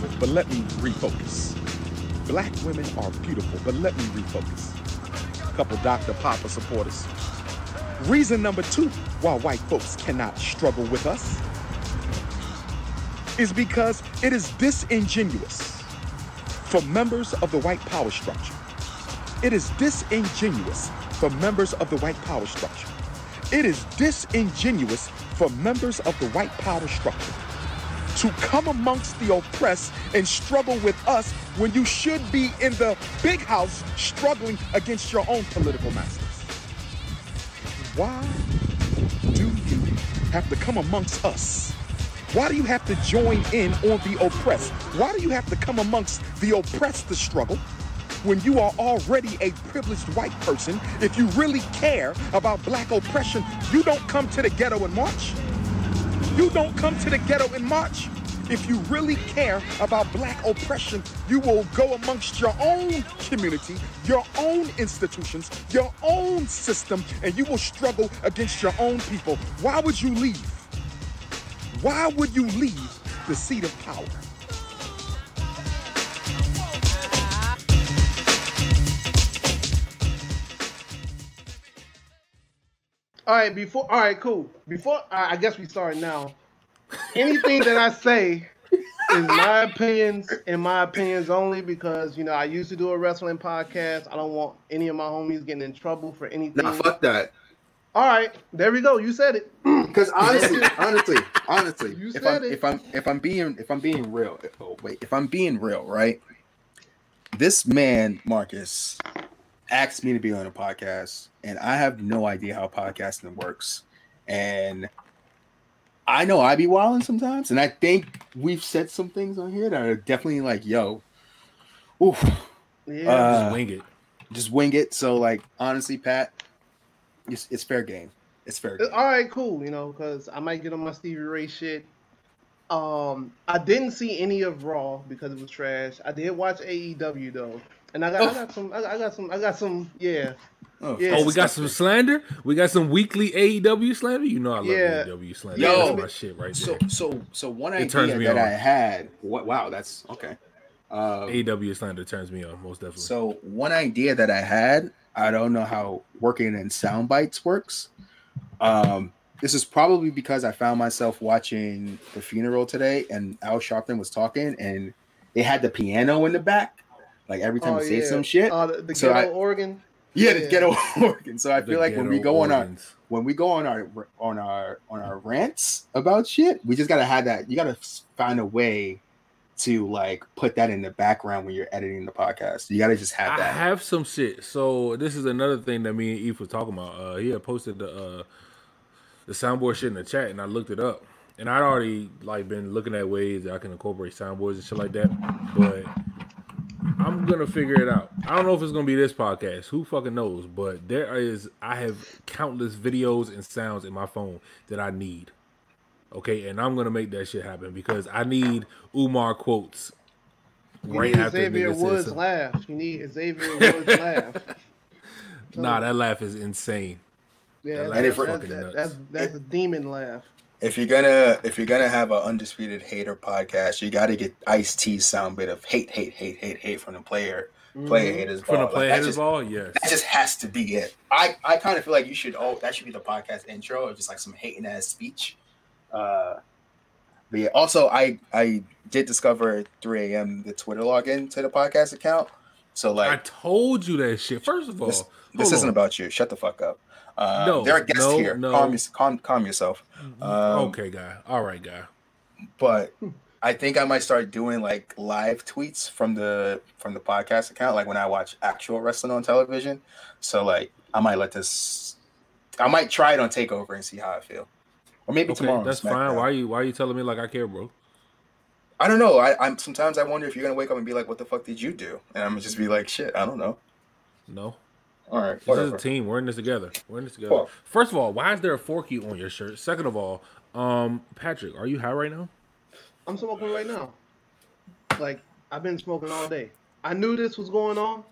Beautiful, but let me refocus. Black women are beautiful, but let me refocus. Couple Dr. Papa supporters. Reason number two why white folks cannot struggle with us is because it is disingenuous for members of the white power structure. It is disingenuous for members of the white power structure. It is disingenuous for members of the white power structure to come amongst the oppressed and struggle with us when you should be in the big house struggling against your own political masters. Why do you have to come amongst us? Why do you have to join in on the oppressed? Why do you have to come amongst the oppressed to struggle? when you are already a privileged white person, if you really care about black oppression, you don't come to the ghetto and march. You don't come to the ghetto and march. If you really care about black oppression, you will go amongst your own community, your own institutions, your own system, and you will struggle against your own people. Why would you leave? Why would you leave the seat of power? All right, before all right, cool. Before I guess we start now. Anything that I say is my opinions and my opinions only because you know I used to do a wrestling podcast. I don't want any of my homies getting in trouble for anything. Nah, fuck that. All right, there we go. You said it. Because honestly, honestly, honestly, You if said I'm it. if I'm if I'm being if I'm being real, oh wait, if I'm being real, right? This man, Marcus, asked me to be on a podcast, and I have no idea how podcasting works. And I know I be wilding sometimes, and I think we've said some things on here that are definitely like, yo, oof, Yeah. Uh, Just wing it. just wing it. So like, honestly, Pat, it's, it's fair game. It's fair game. all right, cool. You know, because I might get on my Stevie Ray shit. Um, I didn't see any of Raw because it was trash. I did watch AEW though, and I got, I got some, I got, I got some, I got some, yeah. Oh, Yeah. Oh, we got some slander. We got some weekly AEW slander. You know I love Yeah. AEW slander. Yo. That's my shit right So there. so so so one It turns idea me that on. I had. What? Wow, that's okay. Um, AEW slander turns me on most definitely. so one idea that I had. I don't know how working in sound bites works. Um, this is probably because I found myself watching the funeral today, and Al Sharpton was talking, and they had the piano in the back. Like every time Oh, he say yeah. some shit, Uh, the, the So ghetto I- organ. yeah, the yeah. ghetto organ. So I The feel like when we ghetto go on our when we go on our on our on our rants about shit, we just gotta have that. You gotta find a way to like put that in the background when you're editing the podcast. You gotta just have I have some shit. So this is another thing that me and Eve was talking about. Uh, he had posted the uh, the soundboard shit in the chat, and I looked it up. And I'd already like been looking at ways that I can incorporate soundboards and shit like that. But I'm gonna figure it out. I don't know if it's gonna be this podcast. Who fucking knows? But there is. I have countless videos and sounds in my phone that I need. Okay, and I'm gonna make that shit happen because I need Umar quotes You right need after Xavier Woods laugh. You need Xavier Woods laugh. Nah, that laugh is insane. Yeah, And that's, that's, fucking that's, nuts. that's, that's a demon laugh. If you're gonna if you're gonna have an undisputed hater podcast, you gotta get Ice T's sound bit of hate, hate, hate, hate, hate from the player player Mhm. haters. From the ball. Like, play that just- ball, yes. That just has to be it. I, I kind of feel like you should oh that should be the podcast intro or just like some hating ass speech. Uh but yeah, also I I did discover at 3 a.m. the Twitter login to the podcast account. So like I told you that shit. First of all, this, this isn't about you. Shut the fuck up. Uh, No, there are guests no, here. no. Calm, calm, calm yourself. Um, okay, guy. All right, guy. but I think I might start doing like live tweets from the from the podcast account, like when I watch actual wrestling on television. So like I might let this, I might try it on Takeover and see how I feel, or maybe Okay, tomorrow. that's fine. Why you why you telling me like I care, bro? I don't know. I, I'm sometimes I wonder if you're gonna wake up and be like, "What the fuck did you do?" And I'm gonna just be like, "Shit, I don't know." No. All right, This is a team. We're in this together. We're in this together. Fuck. First of all, why is there a fork you on your shirt? Second of all, um, Patrick, are you high right now? I'm smoking right now. Like I've been smoking all day. I knew this was going on,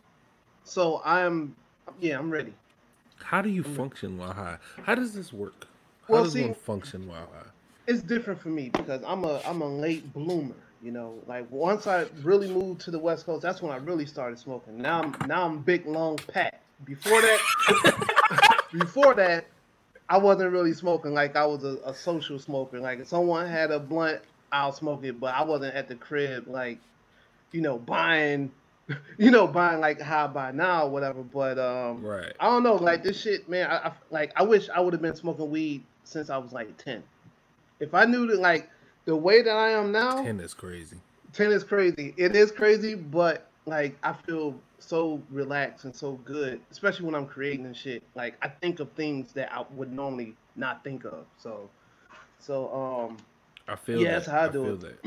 so I'm yeah, I'm ready. How do you function while high? How does this work? How Well, does see- one function while high? it's different for me because I'm a I'm a late bloomer. You know, like once I really moved to the West Coast, that's when I really started smoking. Now I'm now I'm big long pack. Before that, before that, I wasn't really smoking. Like I was a, a social smoker. Like if someone had a blunt, I'll smoke it, but I wasn't at the crib like, you know, buying, you know, buying like high by now or whatever. But um, Right. I don't know, like this shit, man. I, I like I wish I would have been smoking weed since I was like ten. If I knew that like the way that I am now, Ten is crazy. 10 is crazy. It is crazy, but like I feel so relaxed and so good, especially when I'm creating and shit. Like I think of things that I would normally not think of. So, so um, I feel Yeah, that. that's how I I do feel it. that.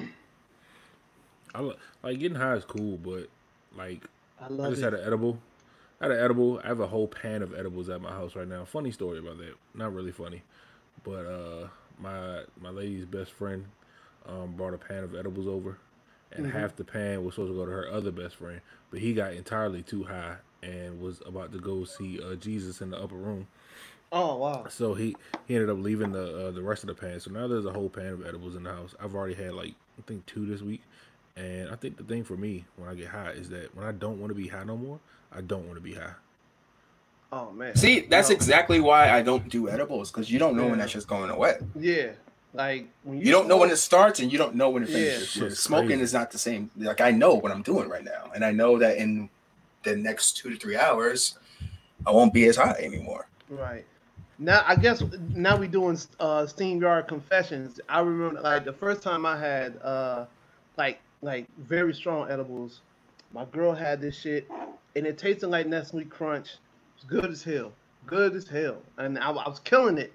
I li- like getting high is cool, but like I I just it. had an edible. I had an edible. I have a whole pan of edibles at my house right now. Funny story about that. Not really funny, but uh, my my lady's best friend um, brought a pan of edibles over, and Mm-hmm. half the pan was supposed to go to her other best friend, but he got entirely too high and was about to go see uh, Jesus in the upper room. oh wow. So he he ended up leaving the uh, the rest of the pan. So now there's a whole pan of edibles in the house. I've already had like I think two this week, and I think the thing for me when I get high is that when I don't want to be high no more, I don't want to be high. Oh man. See, that's No. exactly why I don't do edibles because you don't know when that's just shit's going away. Yeah. Like when you, You don't know when it starts and you don't know when it finishes. Shit's Smoking crazy. is not the same. Like I know what I'm doing right now, and I know that in the next two to three hours, I won't be as high anymore. Right. Now I guess now we're doing uh Steam Yard confessions. I remember like the first time I had uh like like very strong edibles. My girl had this shit and it tasted like Nestle Crunch. It's good as hell. Good as hell. And I, I was killing it.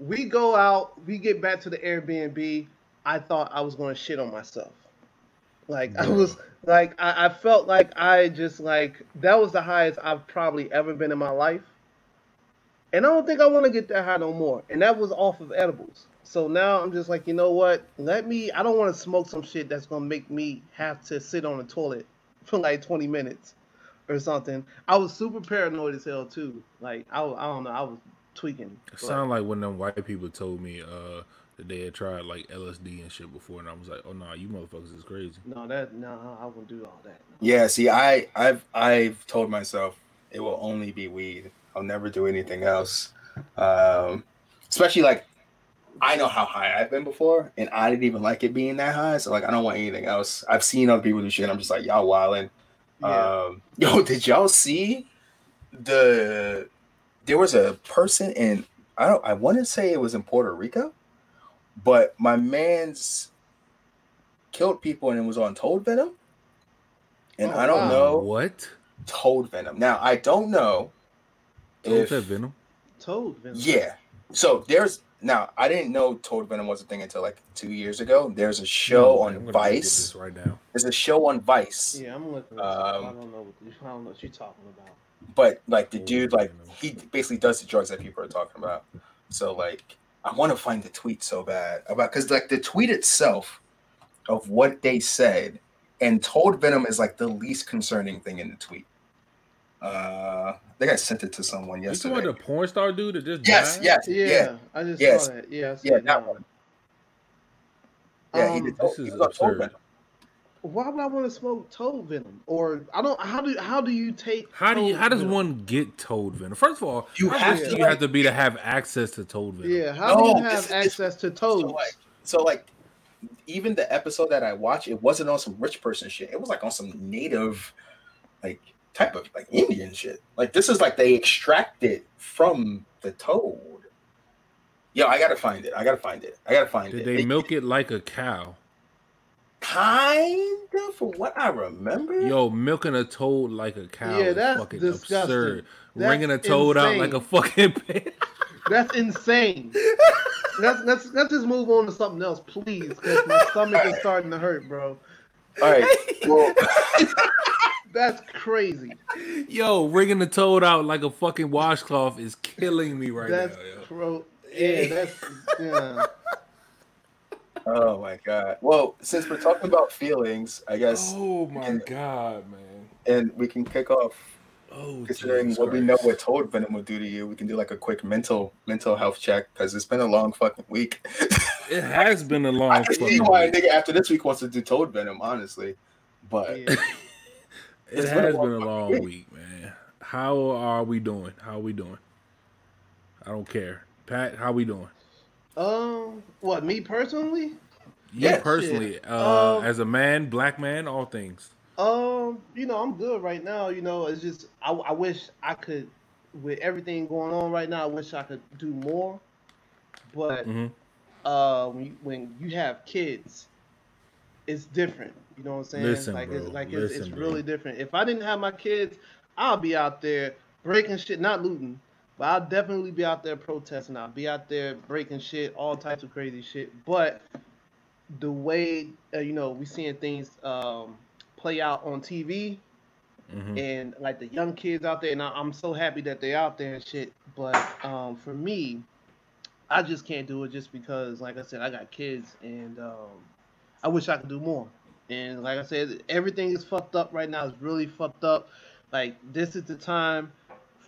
We go out, we get back to the Airbnb. I thought I was gonna shit on myself. Like I was like I, I felt like I just like that was the highest I've probably ever been in my life. And I don't think I want to get that high no more. And that was off of edibles. So now I'm just like, you know what? Let me. I don't want to smoke some shit that's gonna make me have to sit on the toilet for like 20 minutes or something. I was super paranoid as hell too. Like I, I don't know. I was tweaking. It but- sounded like when them white people told me uh, that they had tried like LSD and shit before, and I was like, oh no, you motherfuckers is crazy. no, that no, I wouldn't do all that. Yeah, see, I, I've, I've told myself it will only be weed. I'll never do anything else. Um, especially like, I know how high I've been before, and I didn't even like it being that high. So like, I don't want anything else. I've seen other people do shit. And I'm just like, y'all wilding. Yeah. Um, yo, did y'all see the? There was a person in I don't I want to say it was in Puerto Rico, but my man's killed people and it was on toad venom. And Oh, I don't wow. know What? toad venom. Now I don't know Toad if that venom? Toad. Venom. yeah. So there's now I didn't know toad venom was a thing until like two years ago. There's a show I'm on gonna go get Vice. this right now. There's a show on Vice. Yeah, I'm looking. At I Um, don't know. What I don't know what you're talking about. But like the Oh, dude like he basically does the drugs that people are talking about so like i want to find the tweet so bad about because like the tweet itself of what they said and told venom is like the least concerning thing in the tweet uh i think i sent it to someone You talking yesterday about the porn star dude that just yes died? yes Yeah, yeah I just Yes. saw that. Yeah, I see yeah that now. one yeah he Um, did this he is was on Toad absurd. Venom. Why would I want to smoke toad venom? Or I don't. How do how do you take? How do you? toad How does venom? one get toad venom? First of all, You how have to, you like- have to be to have access to toad venom? Yeah, how do you have this is- access to so like so like even the episode that i watched it wasn't on some rich person shit it was like on some native like type of like indian shit like this is like they extract it from the toad yo i gotta find it i gotta find it i gotta find Did it Did they milk it like a cow? Kind of from what i remember Yo, milking a toad like a cow Yeah, is that's fucking disgusting. absurd. That's Wringing a toad out like a insane. fucking pig. That's insane. let's let's let's just move on to something else, please, because my stomach is starting to hurt, bro. all right well That's crazy. Yo, wringing the toad out like a fucking washcloth is killing me right That's now. Yo. cro- yeah. That's yeah. Oh my god well since we're talking about feelings i guess Oh my And- god, man. and we can kick off Oh, considering Jesus what we know Christ. what toad venom will do to you, we can do like a quick mental mental health check because it's been a long fucking week. It has been a long I can see fucking why a nigga after this week wants to do Toad Venom, honestly. But Yeah. It It's been a long been a long week. week, man. How are we doing? How are we doing? I don't care. Pat, how we doing? Um, what me personally? Yeah, personally, uh, Um, as a man, black man, all things. Um, you know, I'm good right now. You know, it's just I, I wish I could, with everything going on right now, I wish I could do more. But hmm uh, when you, when you have kids, it's different. You know what I'm saying? Listen, like bro, it's like it's, it's listen, bro. really different. If I didn't have my kids, I'll be out there breaking shit, not looting, but I'll definitely be out there protesting. I'll be out there breaking shit, all types of crazy shit. But the way uh, you know we seeing things um, play out on TV, hmm and like the young kids out there, and I, I'm so happy that they're out there and shit. But um, for me, I just can't do it just because, like I said, I got kids, and um, I wish I could do more. And like I said, everything is fucked up right now. It's really fucked up. Like this is the time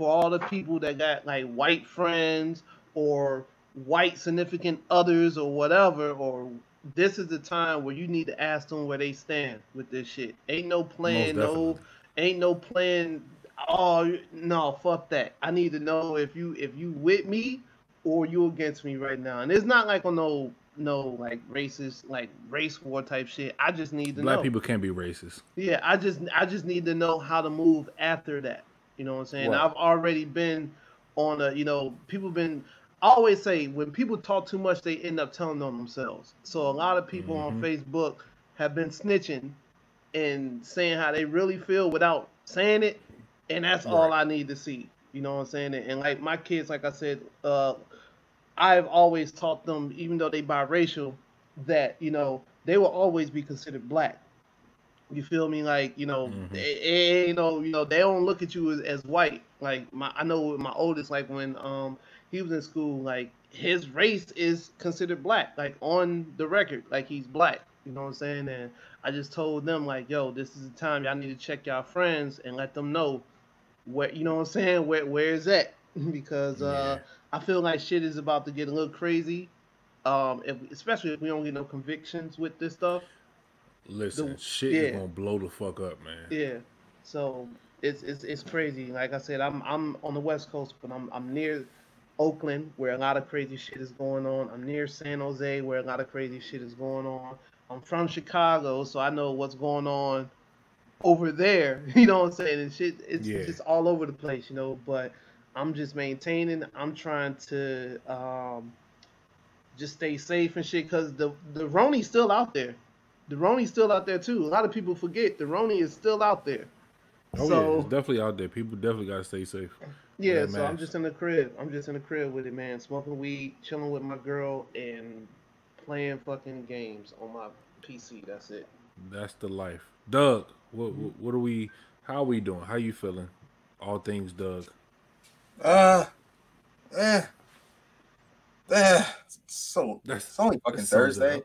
for all the people that got like white friends or white significant others or whatever, or this is the time where you need to ask them where they stand with this shit. Ain't no plan, no ain't no plan. Oh no, fuck that. I need to know if you if you with me or you against me right now. And it's not like on no no like racist like race war type shit. I just need to know Black know. people can't be racist. Yeah, I just I just need to know how to move after that. You know what I'm saying? Right. I've already been on a you know people been I always say when people talk too much they end up telling on themselves. So a lot of people on Facebook have been snitching and saying how they really feel without saying it, and that's all I need to see. You know what I'm saying? And, and like my kids, like I said, uh, I've always taught them, even though they biracial, that you know they will always be considered black. You feel me? Like you know, Mhm. they, they- you know, you know, they don't look at you as, as white. Like my, I know my oldest, like when um he was in school, like his race is considered black, like on the record, like he's black. You know what I'm saying? And I just told them like, yo, this is the time y'all need to check y'all friends and let them know where you know what I'm saying, where where is that? because uh Yeah. I feel like shit is about to get a little crazy. Um, if, especially if we don't get no convictions with this stuff. Listen, The- shit yeah. is gonna blow the fuck up, man. Yeah. So it's it's it's crazy. Like I said, I'm I'm on the West Coast, but I'm I'm near Oakland where a lot of crazy shit is going on. I'm near San Jose where a lot of crazy shit is going on. I'm from Chicago, so I know what's going on over there. You know what I'm saying? And shit, it's Yeah. just all over the place, you know. But I'm just maintaining. I'm trying to um, just stay safe and shit because the the Roni's still out there. The Roni's still out there too. A lot of people forget the Roni is still out there. Oh so yeah, it's definitely out there. People definitely gotta stay safe. yeah, so I'm just in the crib. I'm just in the crib with it, man. Smoking weed, chilling with my girl, and playing fucking games on my PC. That's it. That's the life. Dugg, what what, what are we? How are we doing? How you feeling? All things Dugg. uh, eh, eh. So That's it's only fucking that sums it Thursday.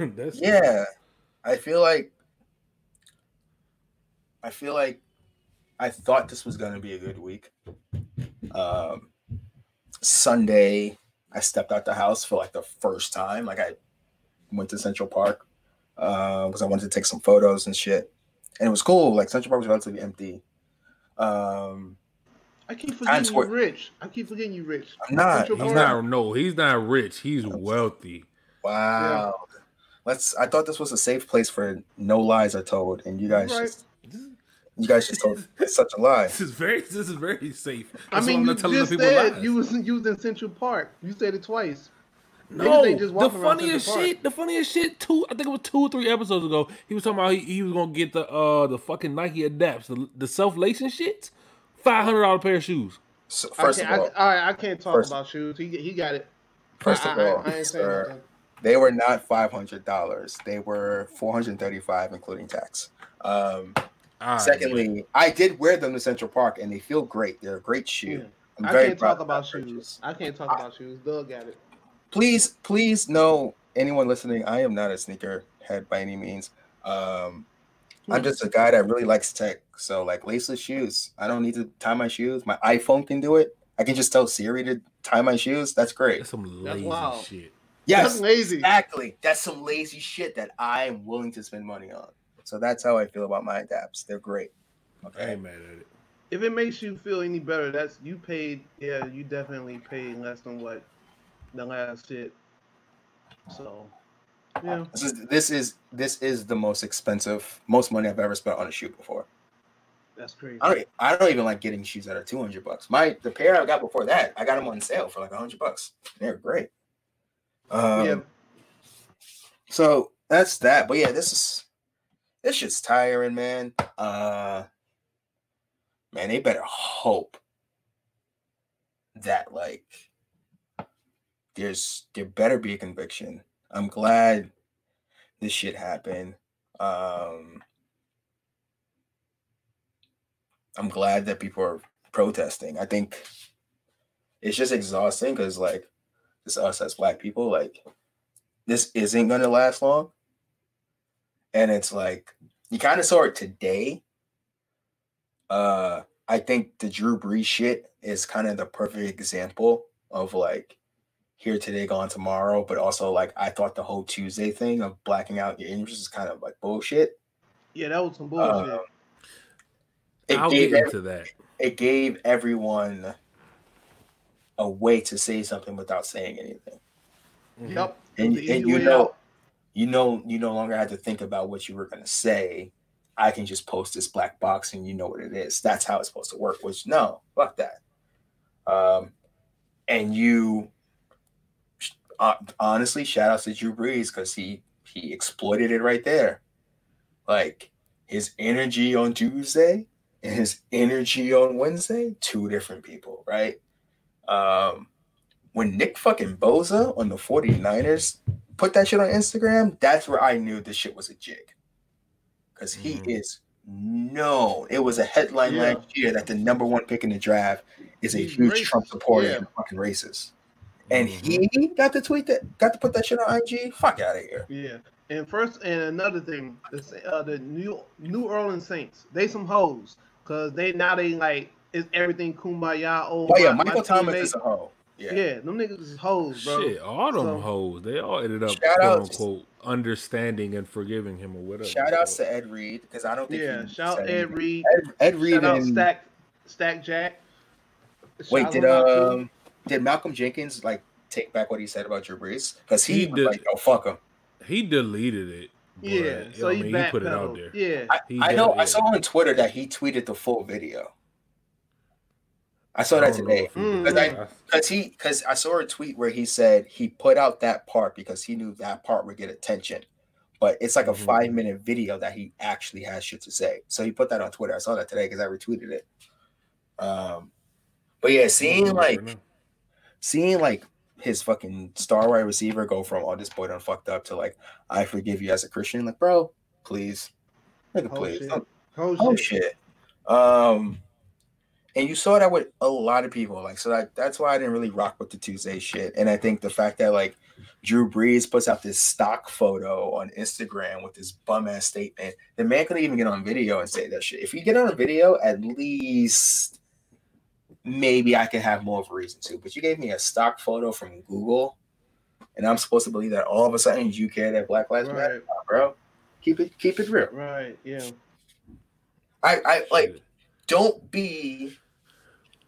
Up. That's Yeah, I feel like I feel like I thought this was gonna be a good week. Um, Sunday, I stepped out the house for like the first time. Like I went to Central Park uh because I wanted to take some photos and shit, and it was cool. Like Central Park was relatively empty. Um, I keep Times forgetting you Square- rich. I keep forgetting you rich. I'm not. Central He's Park. not. No, he's not rich. He's wealthy. Wow. Let's. I thought this was a safe place for no lies are told, and you guys Right. just you guys just told such a lie. This is very. This is very safe. I That's why mean, you telling just people said lies. you was you was in Central Park. You said it twice. No, Niggas ain't just the funniest shit. The funniest shit. Two, I think it was two or three episodes ago. He was talking about he, he was gonna get the uh the fucking Nike Adapts, the, the self lacing shit. Five hundred dollar pair of shoes. So, first can't, of all, I, all right, I can't talk first- about shoes. He he got it. first I, of all, I ain't saying sir, nothing. They were not five hundred dollars. They were four hundred thirty-five, including tax. Um, Ah, secondly, I did wear them to Central Park, and they feel great. They're a great shoe. Yeah. I'm I very can't proud talk about shoes. purchase. I can't talk about shoes. Dugg got it. Please, please, know anyone listening. I am not a sneaker head by any means. Um, I'm just a guy that really likes tech. So like laceless shoes. I don't need to tie my shoes. My iPhone can do it. I can just tell Siri to tie my shoes. That's great. That's some That's lazy wild. shit. Yes, That's lazy. Exactly. That's some lazy shit that I am willing to spend money on. So that's how I feel about my adapts. They're great. I Okay. ain't mad at it. If it makes you feel any better, that's you paid. Yeah, you definitely paid less than what the last shit. So, yeah, This is this is this is the most expensive, most money I've ever spent on a shoe before. that's crazy. I don't I don't even like getting shoes that are 200 bucks. My the pair I got before that, I got them on sale for like 100 bucks. They're great. Um, So that's that. But yeah, this is this shit's tiring, man. Uh man, they better hope that like there's there better be a conviction. I'm glad this shit happened. Um I'm glad that people are protesting. I think it's just exhausting because like it's us as black people, like this isn't gonna last long. And it's like you kind of saw it today. Uh I think the Drew Brees shit is kind of the perfect example of like here today, gone tomorrow, but also like I thought the whole Tuesday thing of blacking out your injuries is kind of like bullshit. yeah, that was some bullshit. Um, it I'll gave get ev- into that. it gave everyone a way to say something without saying anything. Mhm. yep, And, and you know, out. you know, you no longer had to think about what you were going to say. I can just post this black box and you know what it is. That's how it's supposed to work. Which no, fuck that. Um, and you, uh, honestly, shout out to Drew Brees because he he exploited it right there. Like his energy on Tuesday and his energy on Wednesday, two different people, right? Um, when Nick fucking Bosa on the 49ers put that shit on Instagram, that's where I knew this shit was a jig. Because he Mhm. is known. It was a headline Yeah. last year that the number one pick in the draft is a He's huge racist, Trump supporter yeah. and fucking racist. And Mhm. he got to tweet that, got to put that shit on IG. Fuck out of here. Yeah, and first and another thing, the uh, the New New Orleans Saints, they some hoes, cause they now they like is everything kumbaya. Oh, Oh yeah, my- my Michael Thomas teammate- is a hoe. Yeah. Yeah. them niggas is hoes, bro. Shit, all them So- hoes, they all ended up quote outs- unquote understanding and forgiving him or whatever. Shout outs So, to Ed Reed because I don't think Yeah, he shout said Ed anything. Reed. Ed, Ed Reed Shout out and Stack Stack Jack. wait, Shout did him um did Malcolm Jenkins like take back what he said about Drew Brees? Because he, He was did. like, "Oh fuck him." he deleted it. but, Yeah, so I he mean, he put it out there. Yeah, I, He I know. did, I saw on Twitter that he tweeted the full video. I saw that don't today if Mm. Because I- because he because I saw a tweet where he said he put out that part because he knew that part would get attention. But it's like a Mhm. five minute video that he actually has shit to say. So he put that on Twitter. I saw that today because I retweeted it. Um, but yeah, seeing like seeing like his fucking star wide receiver go from oh this boy done fucked up to like I forgive you as a Christian, like bro, please, nigga, Oh, please, shit. oh, oh shit. shit. Um, and you saw that with a lot of people, like so that that's why I didn't really rock with the Tuesday shit. And I think the fact that like Drew Brees puts out this stock photo on Instagram with this bum ass statement, the man couldn't even get on video and say that shit. If you get on a video, at least maybe I can have more of a reason to. But you gave me a stock photo from Google, and I'm supposed to believe that all of a sudden you care that Black Lives Matter, bro. Keep it keep it real. right, yeah. I, I like don't be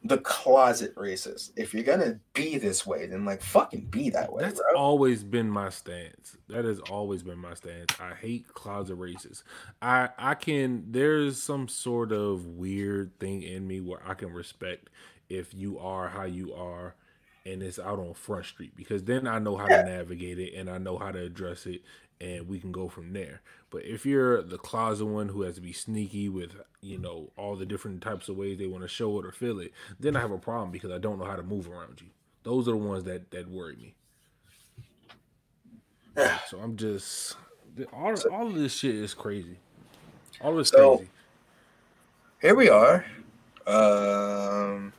the closet racist. If you're gonna be this way, then like fucking be that way, That's bro. always been my stance. That has always been my stance. I hate closet races. I I can there's some sort of weird thing in me where I can respect if you are how you are and it's out on front street because then I know how Yeah. to navigate it and I know how to address it and we can go from there. But if you're the closet one who has to be sneaky with, you know, all the different types of ways they want to show it or feel it, then I have a problem because I don't know how to move around you. Those are the ones that that worry me. So I'm just all all of this shit is crazy. All of it's So- crazy. Here we are. Um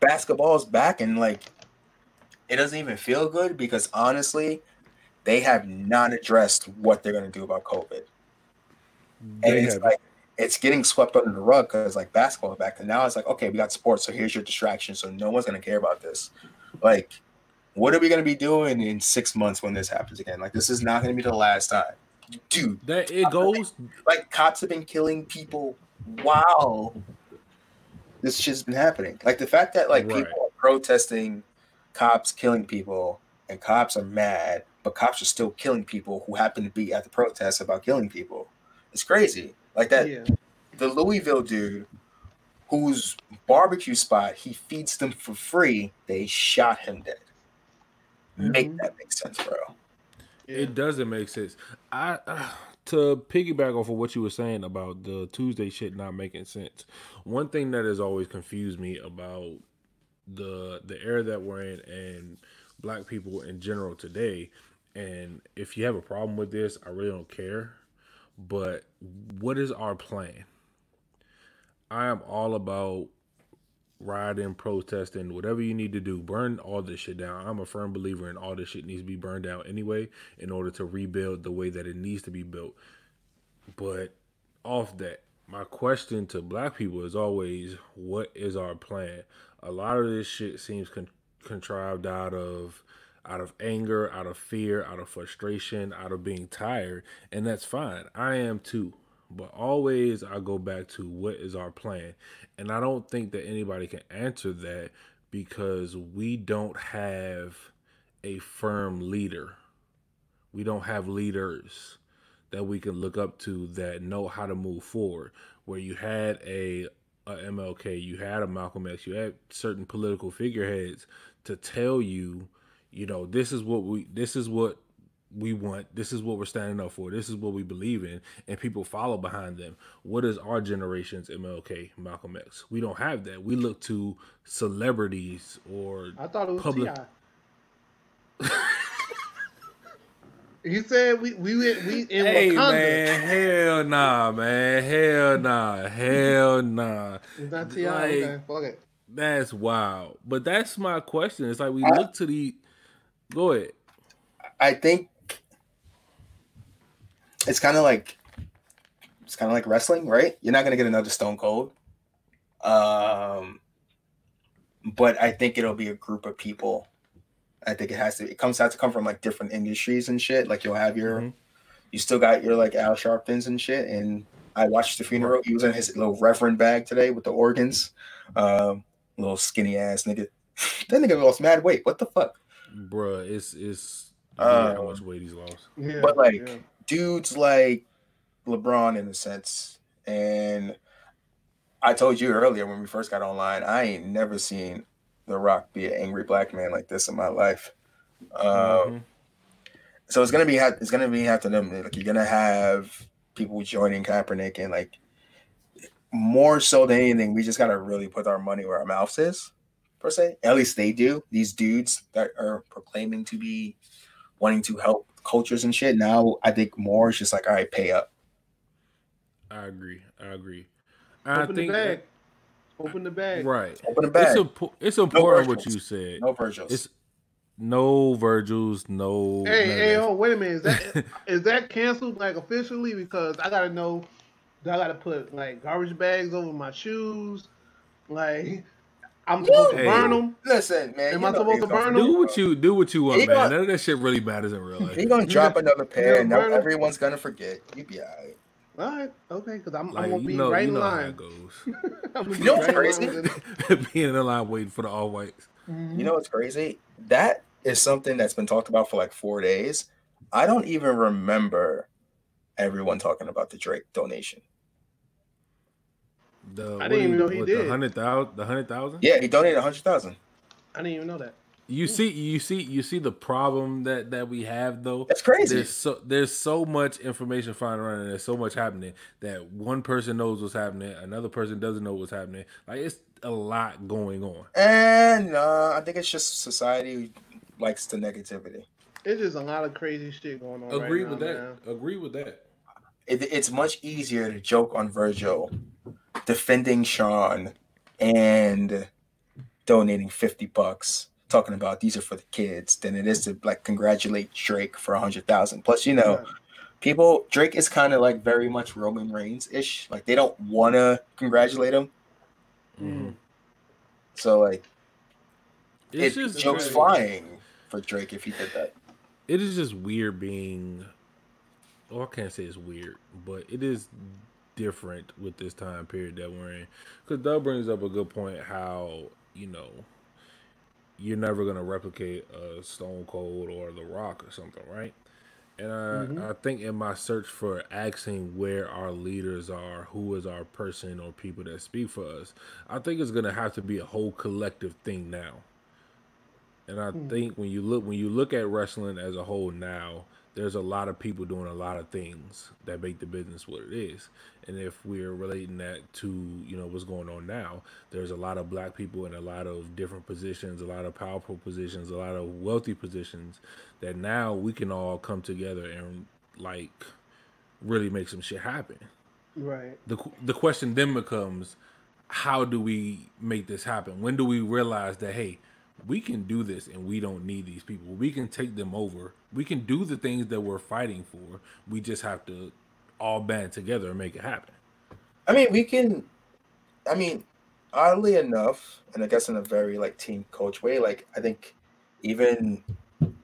basketball's back and like it doesn't even feel good because honestly, they have not addressed what they're gonna do about COVID. And They it's like it's getting swept under the rug because like basketball back and now it's like okay we got sports so here's your distraction so no one's gonna care about this like What are we gonna be doing in six months when this happens again? Like this is not gonna be the last time, dude. That it goes. Like cops have been killing people while this shit's been happening. Like the fact that like Right. people are protesting cops killing people and cops are mad, but cops are still killing people who happen to be at the protest about killing people. It's crazy. Like that Yeah. the Louisville dude whose barbecue spot he feeds them for free, they shot him dead. Make Mhm. that make sense, bro. yeah. It doesn't make sense. I uh, to piggyback off of what you were saying about the Tuesday shit not making sense. One thing that has always confused me about the the era that we're in and black people in general today. And if you have a problem with this, I really don't care. But what is our plan? I am all about rioting, protesting, whatever you need to do, burn all this shit down. I'm a firm believer in all this shit needs to be burned down anyway in order to rebuild the way that it needs to be built. But off that, my question to black people is always what is our plan? A lot of this shit seems con- contrived out of out of anger, out of fear, out of frustration, out of being tired, and that's fine. I am too. But always I go back to what is our plan? And I don't think that anybody can answer that because we don't have a firm leader. We don't have leaders that we can look up to that know how to move forward. Where you had a, a MLK, you had a Malcolm X, you had certain political figureheads to tell you, you know, this is what we this is what we want, this is what we're standing up for, this is what we believe in, and people follow behind them. What is our generation's MLK, Malcolm X? We don't have that. We look to celebrities or I thought it was public- Ti. he said we we we in Hey Wakanda. man, hell nah, man, hell nah, hell nah. Is that Ti? Like, okay, fuck it. That's wild. But that's my question. It's like we I- look to the. Go ahead. I think it's kind of like it's kind of like wrestling, right? You're not gonna get another Stone Cold, um, but I think it'll be a group of people. I think it has to. It comes out to come from like different industries and shit. Like you'll have your, Mhm. you still got your like Al Sharptons and shit. And I watched the funeral. He was in his little reverend bag today with the organs. Um, little skinny ass nigga. that nigga lost mad weight. What the fuck? Bruh, it's it's Uh, weird how much weight he's lost. Yeah, But, like, yeah. dudes like LeBron in a sense. And I told you earlier when we first got online, I ain't never seen The Rock be an angry black man like this in my life. Um, Mhm. So it's gonna be ha- it's gonna be after them. Like you're gonna have people joining Kaepernick and like more so than anything, we just gotta really put our money where our mouth is, per se. At least they do. These dudes that are proclaiming to be wanting to help cultures and shit. Now I think more is just like, all right, pay up. I agree. I agree. And I Open the think bag. Open the bag. right. Open the It's bag. impo- it's important what you said. no Virgils. It's no Virgils, no. Hey, hey, that. oh, wait a minute. Is that is that canceled like officially? Because I gotta know. I gotta put like garbage bags over my shoes? Like I'm supposed to Hey. burn them? Listen, man. Am I know supposed to burn them? Do what you do what you want, He man. gonna- None of that shit really matters in real life. He gonna drop another pair, and now everyone's gonna forget. You be alright. All right, okay, because I'm, Like I'm gonna you be know, right you in know how line. it goes. I'm You know what's right crazy? Being in the line waiting for the all whites. it. Mhm. You know what's crazy? That is something that's been talked about for like four days. I don't even remember everyone talking about the Drake donation. The, I didn't even know he what, did. The hundred thousand. The hundred thousand. Yeah, he donated a hundred thousand. I didn't even know that. You see, you see, you see the problem that that we have though. That's crazy. There's so there's so much information flying around and there's so much happening that one person knows what's happening, another person doesn't know what's happening. Like it's a lot going on. And uh, I think it's just society likes the negativity. It's just a lot of crazy shit going on. Agree right with now, that. man. Agree with that. It, it's much easier to joke on Virgil defending Sean and donating 50 bucks talking about these are for the kids than it is to like congratulate Drake for a hundred thousand. Plus, you know, Yeah. people Drake is kind of like very much Roman Reigns ish. Like they don't want to congratulate him. Mhm. So like It's it just jokes crazy. flying for Drake if he did that. It is just weird being. Oh, I can't say it's weird, but it is different with this time period that we're in. Because Dugg brings up a good point. How you know you're never gonna replicate a Stone Cold or The Rock or something, right? And I, Mm-hmm. I think in my search for asking where our leaders are, who is our person or people that speak for us, I think it's gonna have to be a whole collective thing now. And I think when you look when you look at wrestling as a whole now, there's a lot of people doing a lot of things that make the business what it is. And if we're relating that to, you know, what's going on now, there's a lot of black people in a lot of different positions, a lot of powerful positions, a lot of wealthy positions that now we can all come together and like really make some shit happen Right. the the question then becomes how do we make this happen when do we realize that hey we can do this and we don't need these people we can take them over we can do the things that we're fighting for we just have to all band together and make it happen I mean, we can. I mean, oddly enough, and I guess in a very like team coach way, like I think even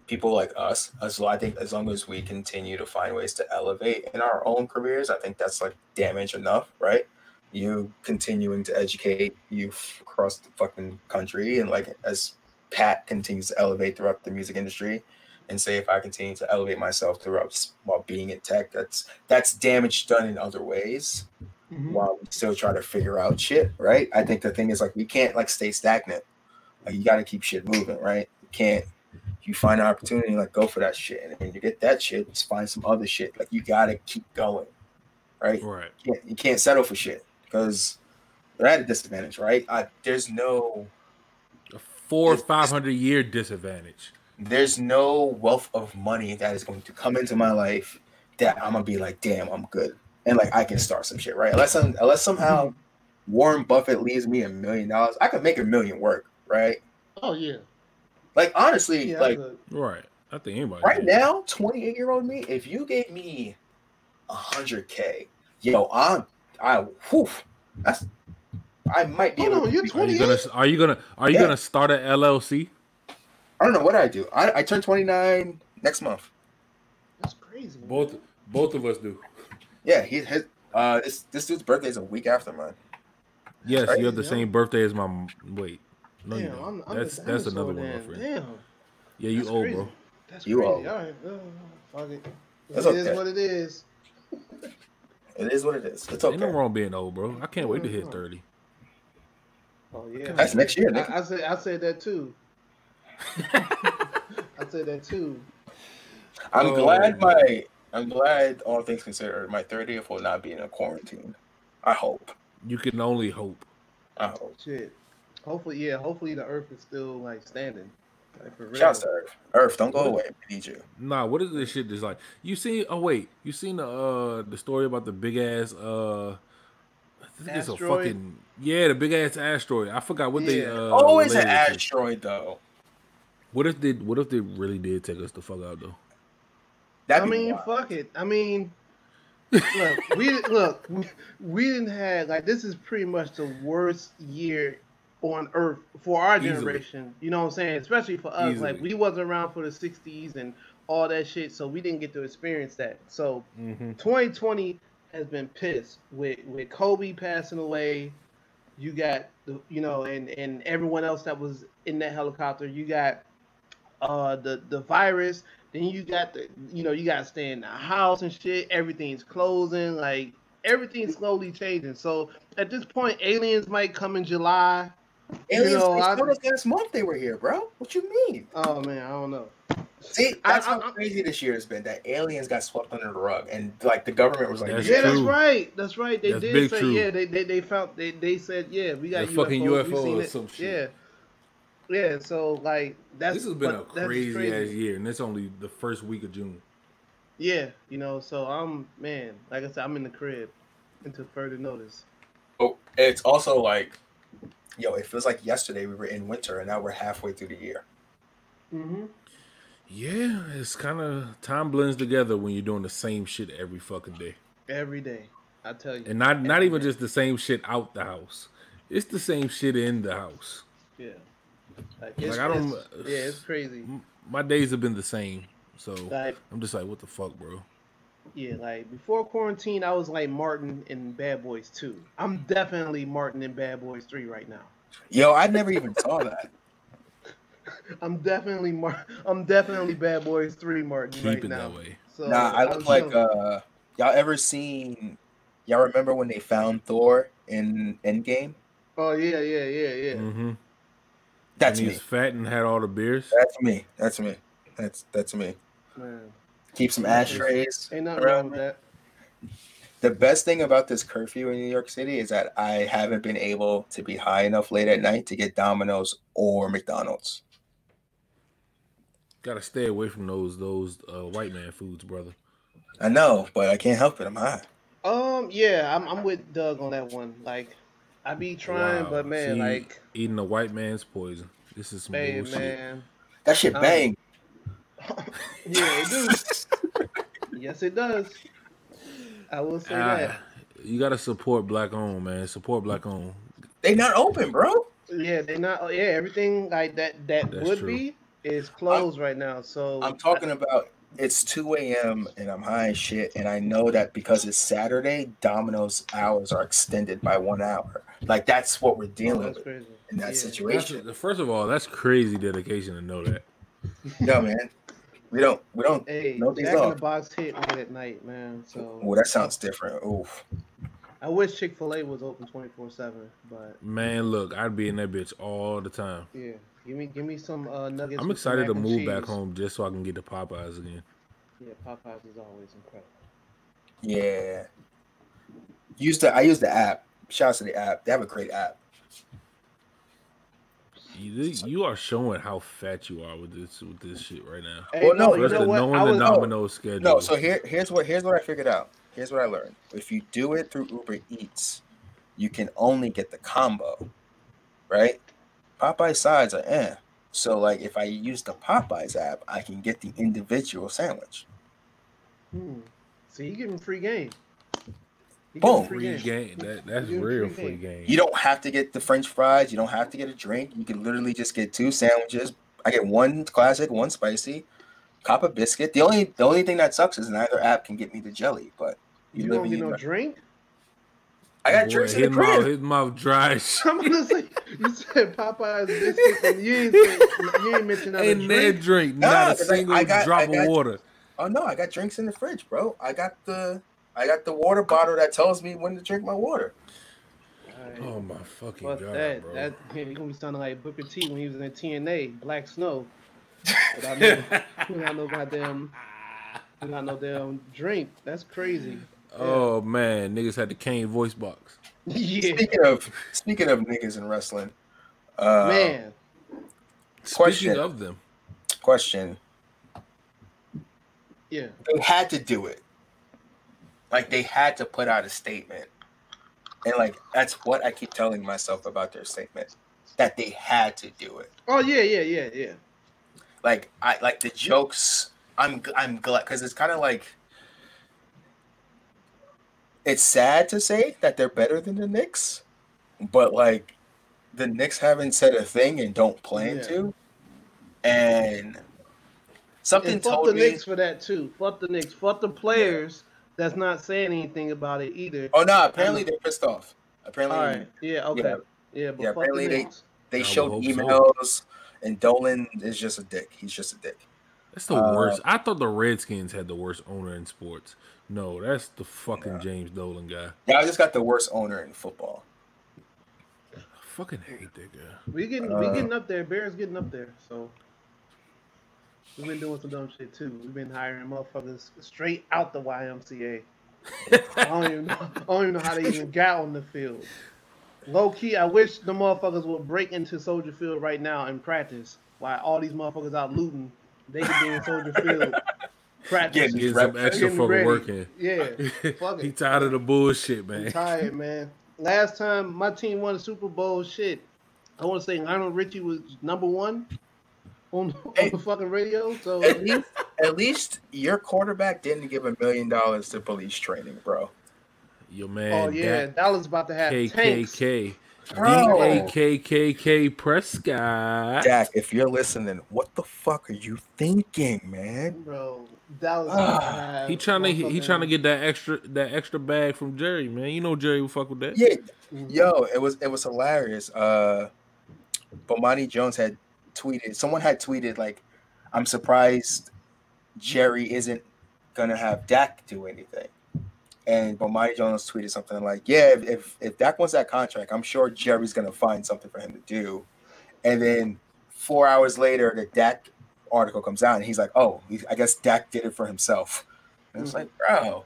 people like us, as I think as long as we continue to find ways to elevate in our own careers, I think that's like damage enough, right? You continuing to educate youth across the fucking country, and like as Pat continues to elevate throughout the music industry, and say if I continue to elevate myself throughout while being in tech, that's that's damage done in other ways Mhm. while we still try to figure out shit, right? I think the thing is like we can't like stay stagnant. Like you got to keep shit moving, right? You can't. You find an opportunity, like go for that shit, and when you get that shit, just find some other shit. Like you got to keep going, right? right You can't, you can't settle for shit because they're at a disadvantage, right? I, there's no four or five hundred year disadvantage there's no wealth of money that is going to come into my life that I'm gonna be like, damn, I'm good, and like I can start some shit, right? Unless I'm, unless somehow Warren Buffett leaves me a million dollars, I can make a million work, right? Oh yeah. Like honestly, Yeah. like but- right i think anybody right can. now, 28 year old me, if you gave me a hundred k, yo, I'm, I, whew, that's, I might be Hold able. on, to you're be- are you gonna are you gonna are you Yeah. gonna start an llc I don't know what I do. I, I turn 29 next month. That's crazy. man. both both of us do Yeah, he his uh this this dude's birthday is a week after mine. yes you have the Crazy, same birthday as my m- wait no you Damn, don't. I'm, I'm that's the that's dinosaur another one my friend Damn. yeah you That's old crazy. bro That's You crazy. old. All right. Fuck it. That's It is okay. what it is. It is what it is. It's ain't no okay. wrong being old bro i can't wait to hit Mhm. 30 Oh yeah. That's next year, nigga. I, I said I said that too. I said that too. I'm Oh, glad man. my I'm glad all things considered my 30th will not be in a quarantine. I hope. you can only hope I hope. Shit. Hopefully, yeah. Hopefully, the Earth is still like standing. Like for real. Shouts to Earth. Earth, don't go away. We need you. Nah, what is this shit that's like? You seen? Oh wait, you seen the uh the story about the big ass uh? I think it's a fucking yeah, the big ass asteroid. I forgot what they Yeah. uh. Always an related it to. asteroid though. What if they What if they really did take us the fuck out though? That'd I mean, wild. fuck it. I mean, look, we look, we, we didn't have like this is pretty much the worst year on Earth for our Easily. generation. You know what I'm saying? Especially for us, like we wasn't around for the '60s and all that shit, so we didn't get to experience that. So Mm-hmm. 2020 has been pissed with with Kobe passing away. You got the you know, and and everyone else that was in that helicopter. You got uh the the virus. Then you got the you know you got to stay in the house and shit. Everything's closing. Like everything's slowly changing. So at this point, aliens might come in July. Aliens, you know, I- last month they were here, bro. What you mean? Oh man, I don't know. See, I- that's how I- I- crazy this year has been. That aliens got swept under the rug, and like the government was like, That's yeah, "Yeah, that's right. That's right. They That's did say true. yeah. They, they they found they, they said yeah. We got The fucking UFOs. we UFO or it. some shit. Yeah. Yeah, so like that's This has been a but that's crazy, crazy. ass year, and it's only the first week of June. Yeah, you know, so I'm man, like I said, I'm in the crib until further notice. Oh, it's also like, yo, it feels like yesterday we were in winter, and now we're halfway through the year. Mm-hmm. Yeah, it's kind of time blends together when you're doing the same shit every fucking day, Every day, I tell you. and not not even day. just the same shit out the house. It's the same shit in the house. yeah. Like, it's, I don't- it's- yeah, it's crazy. my days have been the same. So Like I'm just like, what the fuck, bro? yeah, like before quarantine, I was like Martin in Bad Boys Two. I'm definitely Martin in Bad Boys Three right now. Yo, I never even saw that. I'm definitely Mar- I'm definitely Bad Boys Three Martin Keep right it now. that way. So Nah, I I'm look like uh y'all ever seen y'all remember when they found Thor in Endgame? oh yeah, yeah, yeah, yeah. Mm-hmm. That's and me. he's fat and had all the beers. That's me. That's me. That's that's me. Man, Keep some ashtrays. ain't nothing wrong around with that. The best thing about this curfew in New York City is that I haven't been able to be high enough late at night to get Domino's or McDonald's. Gotta stay away from those those uh, white man foods, brother. I know, but I can't help it. I'm high. Um, yeah, I'm I'm with Doug on that one. Like, I be trying, Wow. but man, See, like, eating a white man's poison. This is some man, bullshit. man, That shit Um, bang. yeah, it does. yes, it does. I will say Ah, that. you gotta support black owned, man. Support black owned. They not open, bro. Yeah, they not. Yeah, everything like that that That's would true. be is closed right now. So I'm talking about it's 2 a.m. and I'm high as shit, and I know that because it's Saturday, Domino's hours are extended by one hour. Like that's what we're Oh, dealing that's with crazy. in that Yeah. That's, situation. first of all, that's crazy dedication to know that. No, man, we don't, we don't. Hey, No, these Jack in the Box hit late at night, man. So Oh, that sounds different. Oof. I wish Chick Fil A was open twenty four seven, but Man, look, I'd be in that bitch all the time. yeah, give me give me some uh, nuggets. I'm excited to move back home just so I can get the Popeyes again. Yeah, Popeyes is always incredible. Yeah. Use the I use the app. Shouts to the app. They have a great app. You, you are showing how fat you are with this with this shit right now. Hey, Well, no, you know what? knowing I the was, domino schedule. No, so here here's what here's what I figured out. Here's what I learned. If you do it through Uber Eats, you can only get the combo, right? Popeye sides are eh. So like if I use the Popeyes app, I can get the individual sandwich. hmm. So you getting free game. You Boom. getting free game. That that's real free free game. game. You don't have to get the French fries. You don't have to get a drink. You can literally just get two sandwiches. I get one classic, one spicy, cop a biscuit. The only the only thing that sucks is neither app can get me the jelly. But You, live don't in get no drink. I got Boy, drinks in his the mouth, his mouth dry. I'm gonna say you said Popeyes biscuits and you ain't say, you ain't mentioned another Ain't that drink. drink, Nah, not a 'cause I- single I got- drop I got- of water. Oh no, I got drinks in the fridge, bro. I got the I got the water bottle that tells me when to drink my water. Alright. Oh my fucking Fuck god, that. bro. That yeah, he gonna be sounding like Booker T when he was in TNA, Black Snow. Without no, without no goddamn, without no damn drink. That's crazy. Oh man, niggas had the Kane voice box. yeah, Speaking of speaking of niggas in wrestling, uh, man. Question. Speaking of them, question: Yeah. They had to do it. Like they had to put out a statement, and like that's what I keep telling myself about their statement that they had to do it. Oh yeah, yeah, yeah, yeah. like I like the jokes. I'm I'm glad because it's kind of like it's sad to say that they're better than the Knicks, but like the Knicks haven't said a thing and don't plan Yeah. to, and something And fuck told the me. Knicks for that too. Fuck the Knicks. Fuck the players that's not saying anything about it either. Oh no! Apparently they're pissed off. Apparently All right. Yeah. Okay. Yeah. but Yeah, fuck the apparently they- they I showed hope so. emails, and Dolan is just a dick. He's just a dick. that's the Uh, worst. I thought the Redskins had the worst owner in sports. No, that's the fucking James Dolan guy. Yeah, I just got the worst owner in football. I fucking hate that guy. We getting Uh, we getting up there. Bears getting up there. So we've been doing some dumb shit too. We've been hiring motherfuckers straight out the YMCA. I don't even know. I don't even know how they even got on the field. Low key, I wish the motherfuckers would break into Soldier Field right now and practice. While all these motherfuckers out looting, they could be in Soldier Field practicing. Getting Get some extra Getting fucking ready. work in. Yeah, fuck he tired of the bullshit, I'm man. tired, man. Last time my team won the Super Bowl, shit. I want to say Lionel Richie was number one on, on the fucking radio. So At least, at least your quarterback didn't give a million dollars to police training, bro. Your man, oh yeah, Dak Dallas about to have tanks. KKK. like, bro, D-A-K-K-K Prescott. Dak, if you're listening, what the fuck are you thinking, man? Bro, that was Ah, He trying to he, he trying to get that extra that extra bag from Jerry, man. You know Jerry will fuck with that. Yeah, Mm-hmm. yo, it was it was hilarious. Uh, Bomani Jones had tweeted. Someone had tweeted like, "I'm surprised Jerry isn't gonna have Dak do anything." And Bomani Jones tweeted something like, "Yeah, if, if if Dak wants that contract, I'm sure Jerry's gonna find something for him to do." And then four hours later, the Dak article comes out, and he's like, "Oh, he- I guess Dak did it for himself." And it's like, bro,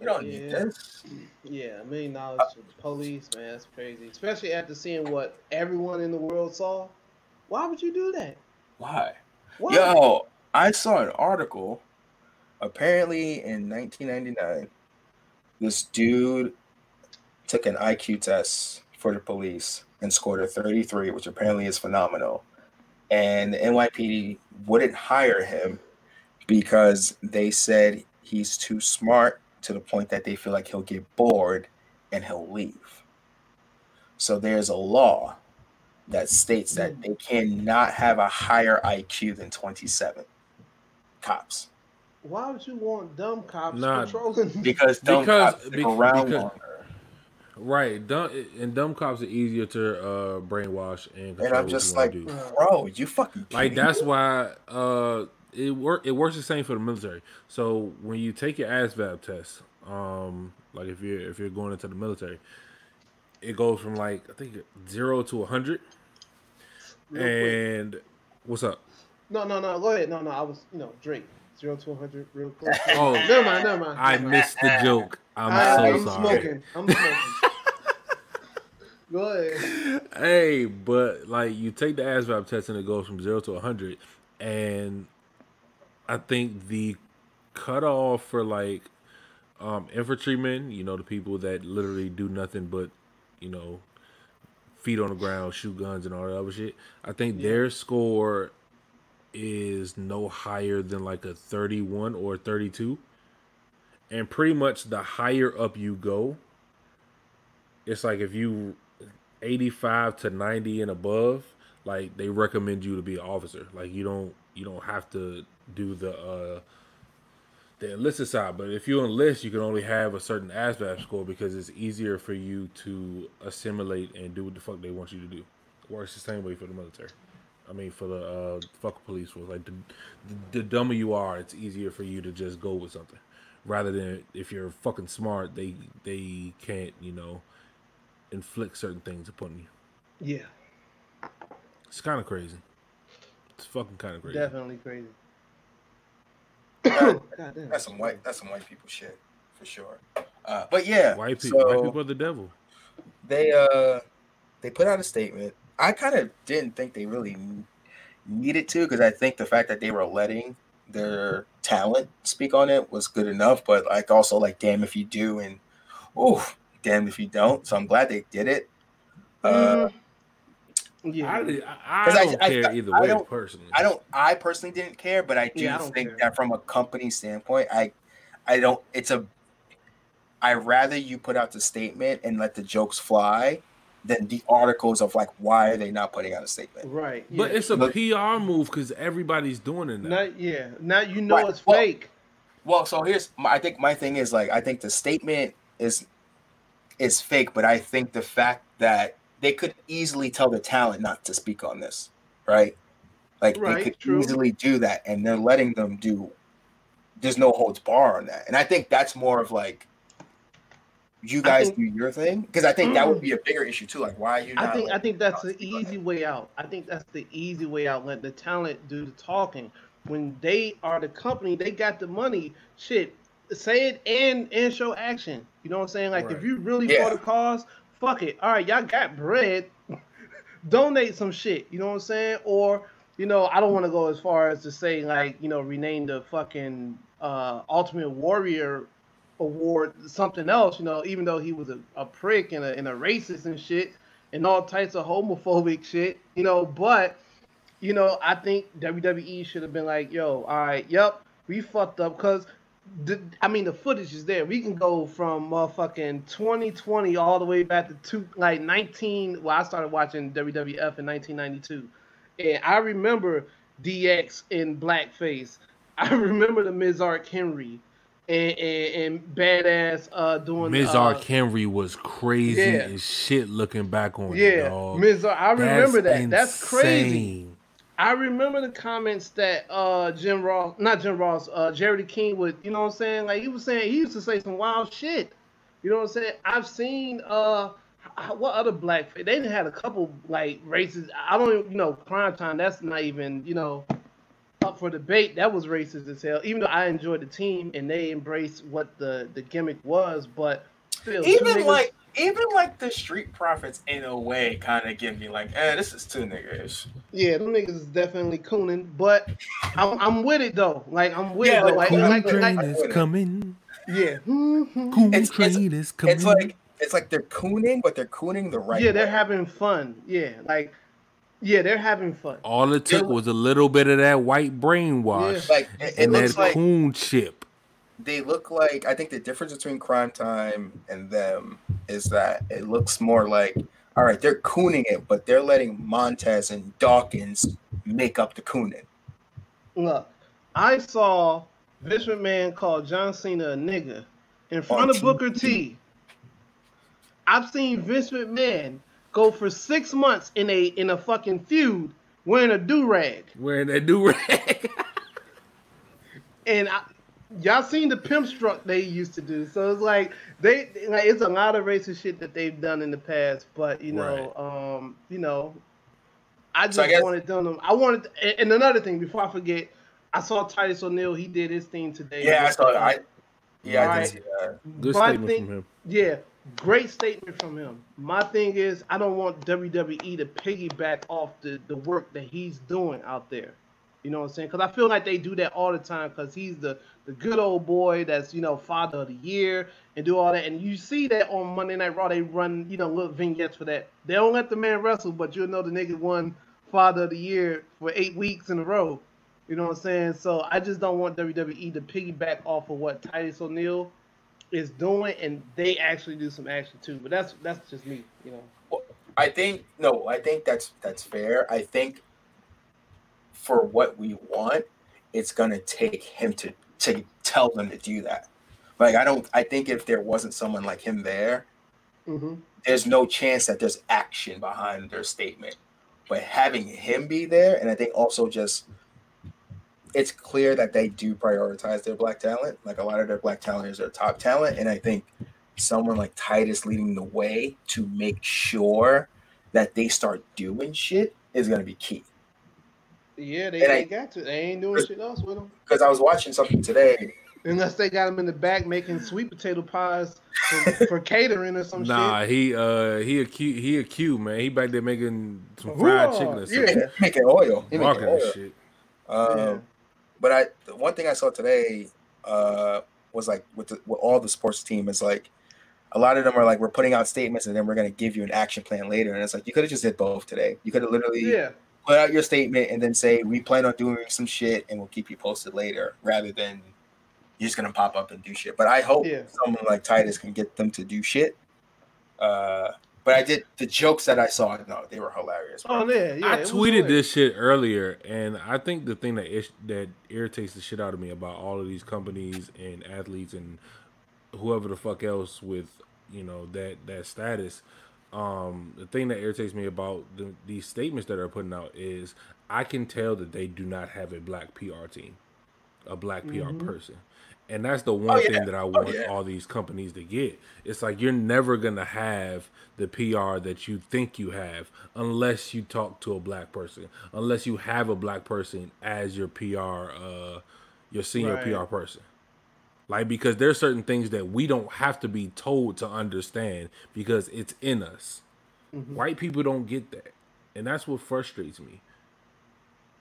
we don't need this. Yeah, a million dollars to the police, man. That's crazy. Especially after seeing what everyone in the world saw. Why would you do that? Why? Why? Yo, I saw an article. Apparently, in 1999, this dude took an IQ test for the police and scored a 33, which apparently is phenomenal. And the NYPD wouldn't hire him because they said he's too smart to the point that they feel like he'll get bored and he'll leave. So there's a law that states that they cannot have a higher IQ than 27 cops Why would you want dumb cops Nah. controlling? because dumb Because- cops stick bec- around because- longer. Right. Dumb and dumb cops are easier to uh brainwash and And I'm just like, do. bro, you fucking Like that's me? why uh it work it works the same for the military. So when you take your ASVAB test, um, like if you're if you're going into the military, it goes from like I think zero to a hundred. Real quick. And what's up? No, no, no. Go ahead. No, no. I was, you know, Drake. Zero to 100 real quick. Oh, never mind, never mind. I mind. missed the joke. I'm I, so am sorry. smoking. I'm smoking. Go ahead. Hey, but like you take the ASVAB test and it goes from zero to a hundred, and I think the cutoff for like um infantrymen, you know, the people that literally do nothing but, you know, feet on the ground, shoot guns and all that other shit. I think their score is no higher than like a 31 or 32. And pretty much the higher up you go, it's like if you 85 to 90 and above, like they recommend you to be an officer. Like you don't you don't have to do the uh the enlisted side, but if you enlist, you can only have a certain ASVAB score because it's easier for you to assimilate and do what the fuck they want you to do. Works the same way for the military. I mean, for the uh, fuck police force. Like the, the the dumber you are, it's easier for you to just go with something, rather than if you're fucking smart, they they can't you know inflict certain things upon you. Yeah, It's kind of crazy. It's fucking kind of crazy. definitely crazy. That- God. That's some white. That's some white people shit for sure. Uh, but yeah, White people, so white people are the devil. they uh they put out a statement. I kind of didn't think they really needed to because I think the fact that they were letting their talent speak on it was good enough. But like also like damn if you do and oh damn if you don't. So I'm glad they did it. Uh, yeah, I, I, 'Cause I I- don't I- care either I way, don't- personally. I don't. I personally didn't care, but I do Yeah, I don't think care. that from a company standpoint, I, I don't. It's a. I rather you put out the statement and let the jokes fly, than the articles of like why are they not putting out a statement. right. But it's a Look- PR move because everybody's doing it now. not yeah. Now you know Right, it's well- fake. Well, so here's my, I think my thing is like I think the statement is is fake, but I think the fact that they could easily tell the talent not to speak on this, right? Like they could true. easily do that, and they're letting them do. There's no holds bar on that, and I think that's more of like you guys think- do your thing because I think that would be a bigger issue too. Like, why are you? I Not think I think that's the easy way out. I think that's the easy way out. Let the talent do the talking. When they are the company, they got the money. Shit, say it and and show action. You know what I'm saying? Like Right. if you really Yeah. for the cause, fuck it. All right, y'all got bread. Donate some shit. You know what I'm saying? Or you know, I don't want to go as far as to say like you know rename the fucking uh, Ultimate Warrior award something else. You know, even though he was a, a prick and a, and a racist and shit and all types of homophobic shit. You know, but you know, I think WWE should have been like, yo, all right, yep, we fucked up because I mean, the footage is there. We can go from motherfucking 2020 all the way back to two, like 19. Well, I started watching WWF in 1992, and I remember DX in blackface. I remember the Mizark Henry and, and, and badass uh doing Mizark uh, Henry was crazy yeah. as shit looking back on it. Yeah, dog. Mizark. I remember that. That's crazy. I remember the comments that uh Jim Ross, not Jim Ross, uh Jerry King would, you know what I'm saying? Like he was saying, he used to say some wild shit. You know what I'm saying? I've seen uh what other black they didn't had a couple like races. I don't even, you know, prime time. That's not even you know up for debate. That was racist as hell. Even though I enjoyed the team and they embraced what the the gimmick was, but still, two Even niggas- like even like the street profits in a way kind of give me like, eh, this is too nigga-ish. Yeah, them niggas is definitely cooning, but I'm, I'm with it though. Like I'm with Yeah, it. Though. like, Like, Coon like, train like, is coming. yeah, Mhm. Coon It's- it's- is coming. It's like it's like they're cooning, but they're cooning the right. yeah, they're having fun. Yeah, like yeah, they're having fun. All it took Yeah. was a little bit of that white brainwash like it, it and looks that like coon chip. they look like I think the difference between Cryme Tyme and them is that it looks more like all right, they're cooning it, but they're letting Montez and Dawkins make up the cooning. Look, I saw Vince McMahon call John Cena a nigga in front On of Booker T. I've seen Vince McMahon go for six months in a in a fucking feud wearing a do rag. Wearing that do rag. and I, y'all seen the pimp struck they used to do. So it's like they like it's a lot of racist shit that they've done in the past. But you know, um, you know, I just So I guess- wanted them. To, I wanted, and- and another thing before I forget, I saw Titus O'Neil. He did his thing today. Yeah, I saw. I yeah, I did see that. Good My statement thing- from him. Yeah, great statement from him. My thing is, I don't want WWE to piggyback off the, the work that he's doing out there. You know what I'm saying? Because I feel like they do that all the time. Because he's the the good old boy that's you know father of the year and do all that. And you see that on Monday Night Raw, they run you know little vignettes for that. They don't let the man wrestle, but you'll know the nigga won father of the year for eight weeks in a row. You know what I'm saying? So I just don't want WWE to piggyback off of what Titus O'Neil is doing, and they actually do some action too. But that's that's just me, you know. I think no, I think that's that's fair. I think for what we want, it's gonna take him to to tell them to do that. Like I don't I think if there wasn't someone like him there, Mm-hmm. there's no chance that there's action behind their statement. But having him be there, and I think also just it's clear that they do prioritize their black talent. Like a lot of their black talent is their top talent. And I think someone like Titus leading the way to make sure that they start doing shit is gonna be key. Yeah, they, And they I- got to. They ain't doing shit else with them Because I was watching something today. unless they got them in the back making sweet potato pies for, for catering or some shit. Nah, shit. he uh he a cute he a cute man. He back there making some fried Hoo-ah, chicken or yeah. something. He making oil. He making Marketing oil. shit. Um, Yeah. But I, the one thing I saw today uh, was like with, the, with all the sports team is like a lot of them are like we're putting out statements and then we're gonna give you an action plan later. And it's like you could have just did both today. You could have literally Yeah, put out your statement and then say we plan on doing some shit and we'll keep you posted later, rather than you're just gonna pop up and do shit. But I hope Yeah. someone like Titus can get them to do shit. Uh, but I did the jokes that I saw. No, they were hilarious. bro. Oh yeah, yeah. I tweeted lit. this shit earlier, and I think the thing that ish, that irritates the shit out of me about all of these companies and athletes and whoever the fuck else with you know that that status, um, the thing that irritates me about the, these statements that are putting out is I can tell that they do not have a black PR team, a black PR person. And that's the one Oh, yeah. thing that I want yeah. all these companies to get. It's like you're never gonna have the PR that you think you have unless you talk to a black person, unless you have a black person as your PR, uh, your senior Right. PR person. Like because there's certain things that we don't have to be told to understand because it's in us. White people don't get that, and that's what frustrates me.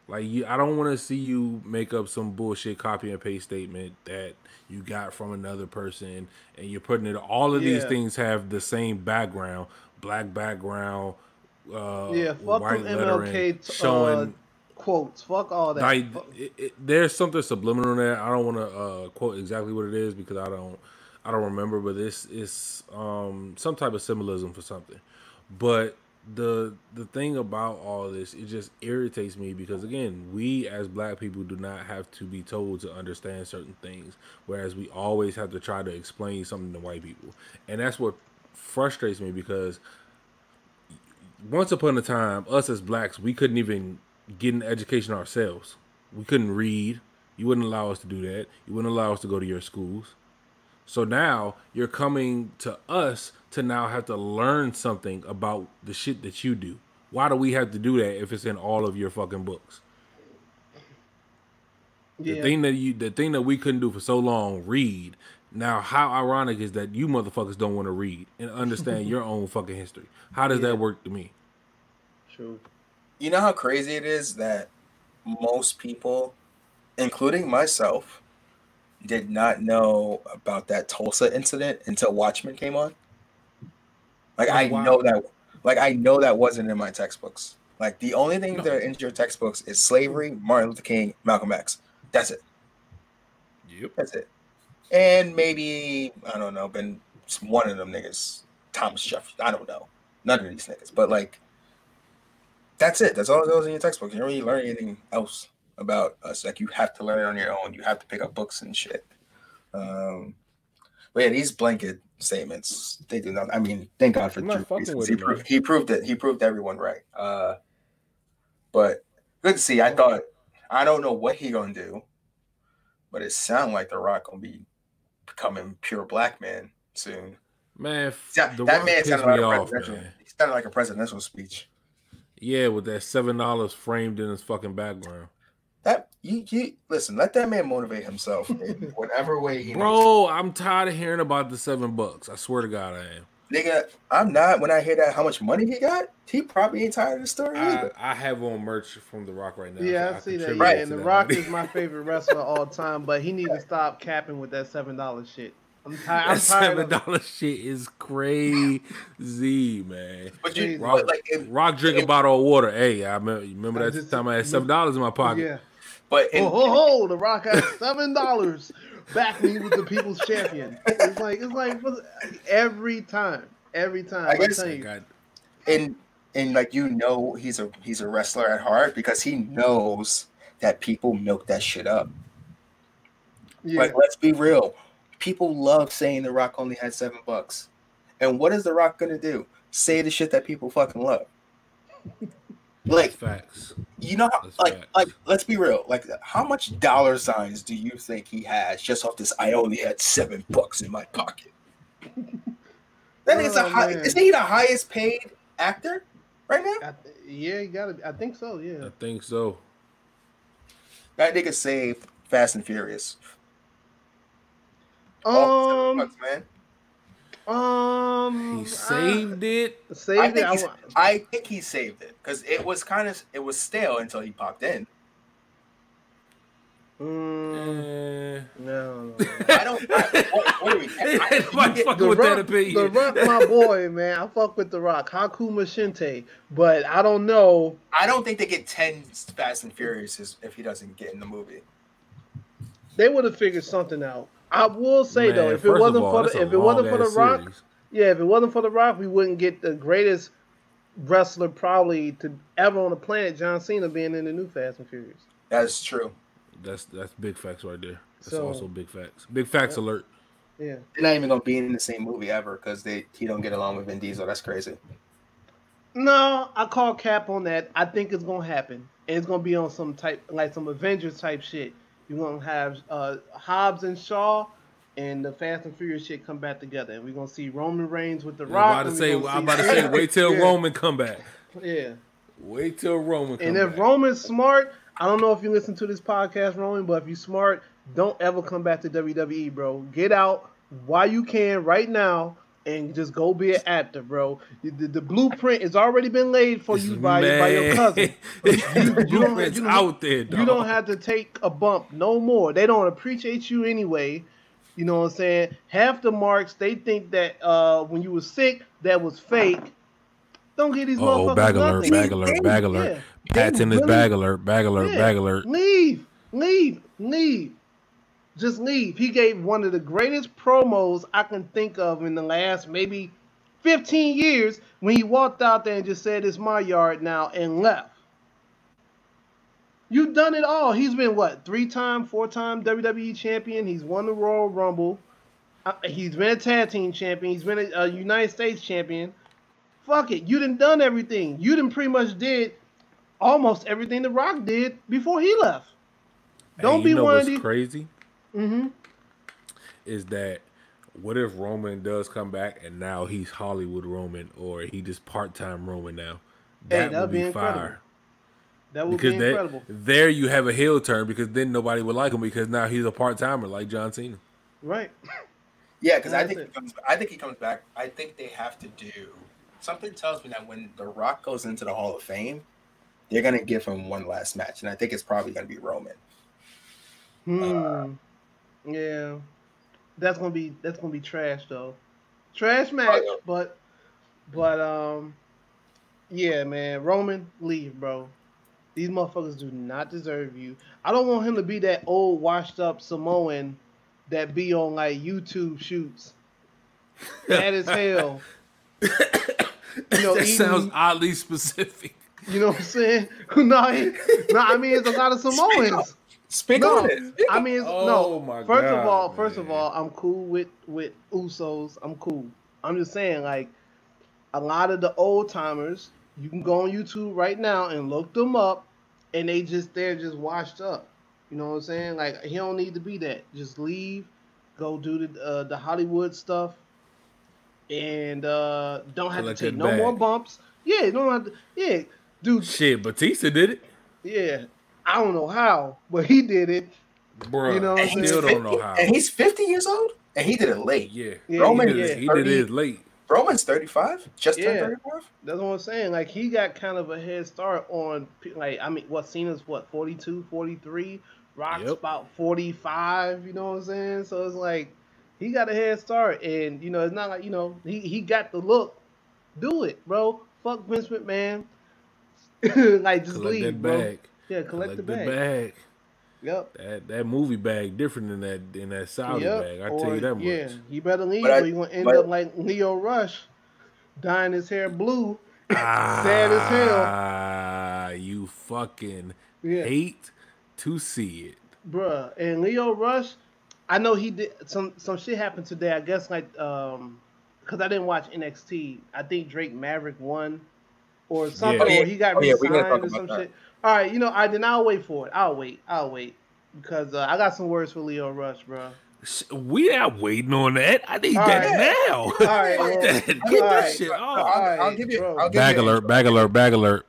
Like you, I don't want to see you make up some bullshit copy and paste statement that you got from another person, and you're putting it. All of these things have the same background, black background, uh, Yeah, fuck white MLK t- showing quotes. Fuck all that. Like, it, it, there's something subliminal in there. I don't want to uh, quote exactly what it is because I don't, I don't remember. But this is um, some type of symbolism for something. But the the thing about all this, it just irritates me because again, we as black people do not have to be told to understand certain things, whereas we always have to try to explain something to white people, and that's what frustrates me because once upon a time, us as blacks, we couldn't even get an education ourselves. We couldn't read. You wouldn't allow us to do that. You wouldn't allow us to go to your schools. So now you're coming to us to now have to learn something about the shit that you do. Why do we have to do that if it's in all of your fucking books? The thing that you the thing that we couldn't do for so long, read. Now how ironic is that you motherfuckers don't want to read and understand your own fucking history. How does Yeah. that work to me? True. You know how crazy it is that most people, including myself, did not know about that Tulsa incident until Watchmen came on. Like Oh, I wow. know that like I know that wasn't in my textbooks. Like the only thing No. that are in your textbooks is slavery, Martin Luther King, Malcolm X. That's it. Yep. That's it. And maybe I don't know, been one of them niggas, Thomas Jefferson. I don't know. None of these niggas, but like, that's it. That's all that goes in your textbook. You don't really learn anything else about us. Like you have to learn it on your own. You have to pick up books and shit. Um, but yeah, these blanket statements, they do not. I mean, thank God for Drew Brees, he, proved, he proved it. He proved everyone right. Uh, but good to see. I thought I don't know what he gonna do, but it sound like the Rock gonna be becoming pure black man soon. Man, f- Yeah, the that man sounded like a off, presidential. man. Sounded like a presidential speech. Yeah, with that seven dollars framed in his fucking background. That you, you listen. Let that man motivate himself in whatever way he. Bro, I'm tired of hearing about the seven bucks. I swear to God, I am. Nigga, I'm not. When I hear that, how much money he got, he probably ain't tired of the story I, either. I have on merch from The Rock right now. Yeah, so I see that. Right. and The that Rock money. is my favorite wrestler of all time, but he needs to stop capping with that seven dollars shit. I'm, tired. I'm That seven dollar shit is crazy, man. But you, Jesus. but like, if, Rock drink a bottle of water. Hey, I remember, remember that just- time I had seven dollars in my pocket. Yeah. But in, Oh, ho, ho, The Rock has seven dollars. Back when he was the people's champion. It's like it's like every time, every time. I I guess- tell I you. got and and like you know, he's a he's a wrestler at heart because he knows that people milk that shit up. Yeah. Like, let's be real. People love saying The Rock only had seven bucks. And what is The Rock gonna do? Say the shit that people fucking love. Like, facts. you know, how, That's like, facts. like, let's be real. Like, how much dollar signs do you think he has just off this? I only had seven bucks in my pocket. That is a Oh, high. man. Isn't he the highest paid actor right now? I, yeah, you gotta. I think so. Yeah. I think so. That nigga saved Fast and Furious. All seven Um. bucks, man. Um. He saved it. I, saved I think, I, he's, wa- I think he saved it because it was kind of it was stale until he popped in. mm, Eh. no. no. I don't. I, what, what are we? I, Nobody you get- fucking The with that opinion. the Rock, my boy, man. I fuck with the Rock, Hakuma Shinte, but I don't know. I don't think they get ten Fast and Furious if he doesn't get in the movie. They would have figured something out. I will say though, if it wasn't all, for the, a if it wasn't for the long-ass Rock, series. yeah, if it wasn't for the Rock, we wouldn't get the greatest wrestler probably to ever on the planet, John Cena, being in the new Fast and Furious. That's true. That's that's big facts right there. That's So- also big facts. Big facts alert. Yeah. They're not even gonna be in the same movie ever because they he don't get along with Vin Diesel. That's crazy. No, I call cap on that. I think it's gonna happen. And it's gonna be on some type like some Avengers type shit. You're gonna have uh Hobbs and Shaw and the Fast and Furious shit come back together. And we're gonna see Roman Reigns with the I'm rock. about to say, I'm about to say, wait till Yeah. Roman come back. Yeah. Wait till Roman come And if back. Roman's smart, I don't know if you listen to this podcast, Roman, but if you're smart, don't ever come back to WWE, bro. Get out while you can right now and just go be an actor, bro. The, the- blueprint has already been laid for you by, by your cousin. you don't- you don't- out there, dog. You don't have to take a bump no more. They don't appreciate you anyway. You know what I'm saying? Half the marks they think that uh, when you were sick, that was fake. Don't get these Oh, motherfuckers bag alert, nothing. bag alert, bag alert. Yeah. His really- bag alert, bag alert, Yeah. bag alert. Leave, leave, leave. Just leave. He gave one of the greatest promos I can think of in the last maybe 15 years when he walked out there and just said, It's my yard now and left. You've done it all. He's been what, three time, four time WWE champion. He's won the Royal Rumble. Uh, he's been a tag team champion. He's been a, a United States champion. Fuck it. You done done everything. You done pretty much did almost everything The Rock did before he left. Don't Hey, be one of these. crazy Mm-hmm. is that what if Roman does come back and now he's Hollywood Roman or he just part time Roman now? That that'd be be fire. That would Because be that, incredible. there you have a heel turn because then nobody would like him because now he's a part timer like John Cena. Right. Yeah, because I think it. he comes. I think he comes back. I think they have to do something. Tells me that when The Rock goes into the Hall of Fame, they're gonna give him one last match, and I think it's probably gonna be Roman. Hmm. Yeah. That's gonna be that's gonna be trash though. Trash match, yeah. but but um yeah, man. Roman, leave, bro. These motherfuckers do not deserve you. I don't want him to be that old washed up Samoan that be on like YouTube shoots. Bad as hell. You know, that eating- sounds oddly specific. You know what I'm saying? no, he- no, I mean it's a lot of Samoans. Speak No, on it. Speak I mean, Oh no. my first of God, all, first of all, I'm cool with with Usos. I'm cool. I'm just saying, like, a lot of the old timers, you can go on YouTube right now and look them up, and they just they're just washed up. You know what I'm saying? Like, he don't need to be that. Just leave, go do the uh, the Hollywood stuff, and uh, don't have Collect to take that no more bumps. Yeah, you don't have to. Yeah, dude. Shit, Batista did it. Yeah, I don't know how, but he did it. Bro, You know what I I'm still don't know how. And he's 50 years old, and he did it late. yeah. Yeah, Roman he did, is it- he did 30 his late. Roman's 35, just turned Yeah. 35. That's what I'm saying. Like he got kind of a head start on like I mean what Cena's what 42, 43, Rock's Yep. about 45, you know what I'm saying? So it's like he got a head start and you know it's not like, you know, he he got the look. Do it, bro. Fuck Vince McMahon. like just Collect leave, that bro. bag. Yeah, collect, the the bag. bag. Yep. That that movie bag different than that in that Saudi Yep. bag. I Or, tell you that much. Yeah, you better leave But I- or you're gonna end but- up like Lio Rush, dyeing his hair blue. Sad as hell. Ah, you fucking Yeah. hate to see it. Bruh, and Lio Rush, I know he did some some shit happened today. I guess like um, because I didn't watch NXT. I think Drake Maverick won, or something, Yeah. or he got Oh, yeah, we gotta resigned talk or some about that. shit. All right, you know, I then I'll wait for it. I'll wait. I'll wait because uh, I got some words for Lio Rush, bro. Sh- We not waiting on that. I need All that right. now. All right, well, Get that, all get that right. shit I'll, off. I'll give you. I'll give Bag you an alert, intro. bag alert, bag alert.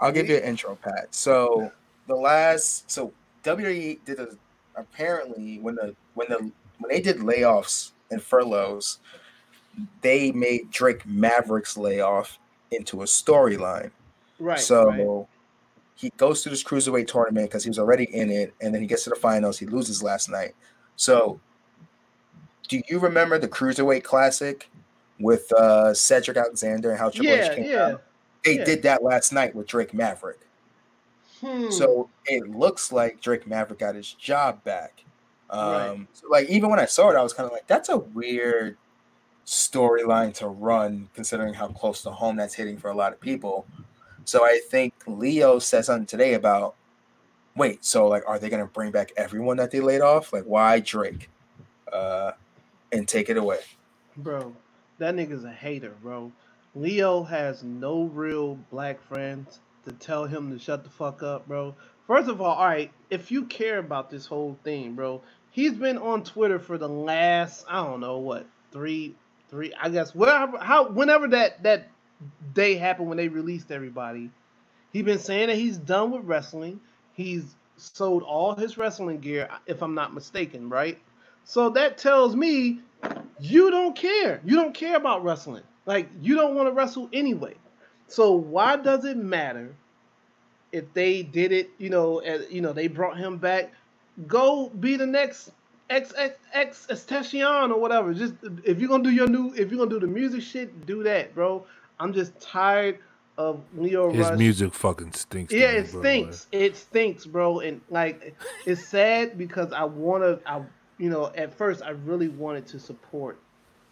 I'll give you an intro, Pat. So the last, so WWE did a apparently when the when the when they did layoffs and furloughs, they made Drake Maverick's layoff into a storyline. Right. so right. He goes to this cruiserweight tournament because he was already in it, and then he gets to the finals. He loses last night. So, do you remember the cruiserweight classic with uh, Cedric Alexander and how Triple H yeah, came yeah. out? They yeah. did that last night with Drake Maverick. Hmm. So it looks like Drake Maverick got his job back. Um, Right. so like even when I saw it, I was kind of like, that's a weird storyline to run, considering how close to home that's hitting for a lot of people. So I think Lio said something today about, wait, so like, are they gonna bring back everyone that they laid off? Like, why Drake? Uh, and take it away. Bro, that nigga's a hater, bro. Lio has no real black friends to tell him to shut the fuck up, bro. First of all, all right, if you care about this whole thing, bro, he's been on Twitter for the last, I don't know what, three, three, I guess, whatever, how, whenever that that day happened when they released everybody, He's been saying that he's done with wrestling. He's sold all his wrestling gear, if I'm not mistaken, right? So that tells me you don't care. You don't care about wrestling. Like you don't want to wrestle anyway. So why does it matter if they did it? You know, as, you know they brought him back. Go be the next X X X or whatever. Just if you're gonna do your new, if you're gonna do the music shit, do that, bro. I'm just tired of Lio His Rush. music fucking stinks. Yeah, me, it bro. stinks. It stinks, bro. And like, it's sad because I wanna, I you know, at first I really wanted to support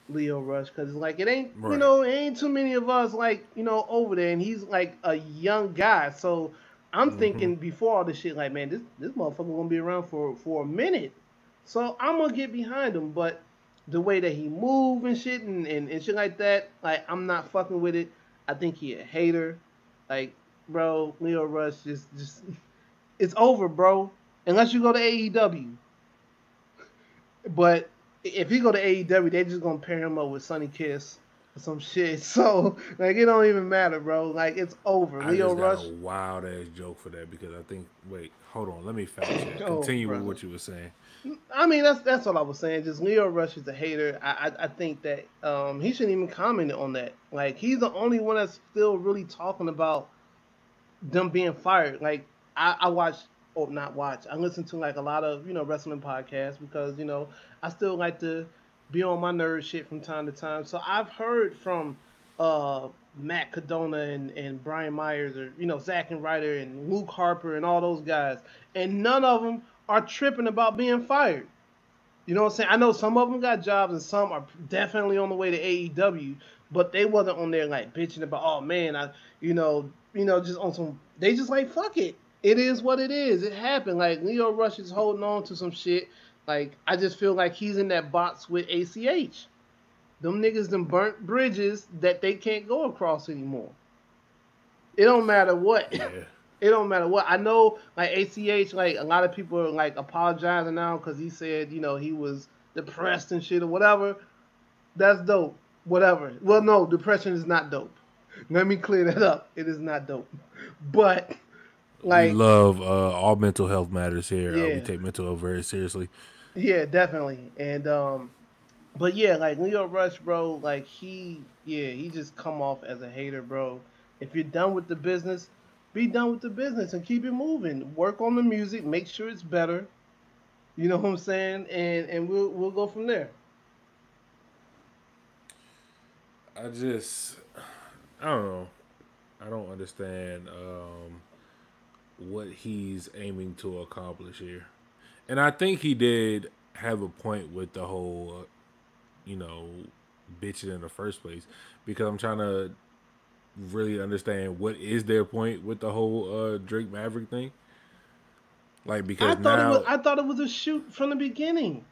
Lio Rush because it's like it ain't, you know, it ain't too many of us like you know over there, and he's like a young guy. So I'm Mhm. thinking before all this shit, like, man, this this motherfucker gonna be around for for a minute. So I'm gonna get behind him, but the way that he move and shit and, and, and shit like that, like I'm not fucking with it. I think he a hater. Like, bro, Lio Rush just just it's over, bro. Unless you go to AEW. But if he go to AEW, they just gonna pair him up with Sonny Kiss or some shit. So like it don't even matter, bro. Like it's over. I Lio just Rush. got a wild ass joke for that because I think. Wait, hold on. Let me fact check. Oh, Continue with what you were saying. I mean, that's that's all I was saying. Just Lio Rush is a hater. I I, I think that um, he shouldn't even comment on that. Like he's the only one that's still really talking about them being fired. Like I, I watch or not watch. I listen to like a lot of you know wrestling podcasts because you know I still like to be on my nerd shit from time to time. So I've heard from uh, Matt Cardona and, and Brian Myers or you know Zack and Ryder and Luke Harper and all those guys, and none of them are tripping about being fired. You know what I'm saying? I know some of them got jobs and some are definitely on the way to AEW, but they wasn't on there like bitching about, oh man, I, you know, you know, just on some. They just like fuck it. It is what it is. It happened. Like Lio Rush is holding on to some shit. Like I just feel like he's in that box with ACH. Them niggas them burnt bridges that they can't go across anymore. It don't matter what. Yeah. It don't matter what. I know, like ACH, like a lot of people are like apologizing now because he said, you know, he was depressed and shit or whatever. That's dope. Whatever. Well, no, depression is not dope. Let me clear that up. It is not dope. But like, we love uh, all mental health matters here. Uh, we take mental health very seriously. Yeah, definitely. And um but yeah, like Lio Rush, bro, like he yeah, he just come off as a hater, bro. If you're done with the business, be done with the business and keep it moving. Work on the music, make sure it's better. You know what I'm saying? And and we'll we'll go from there. I just, I don't know. I don't understand um, what he's aiming to accomplish here. And I think he did have a point with the whole, you know, bitching in the first place. Because I'm trying to really understand what is their point with the whole uh, Drake Maverick thing. Like because I thought now it was I thought it was a shoot from the beginning.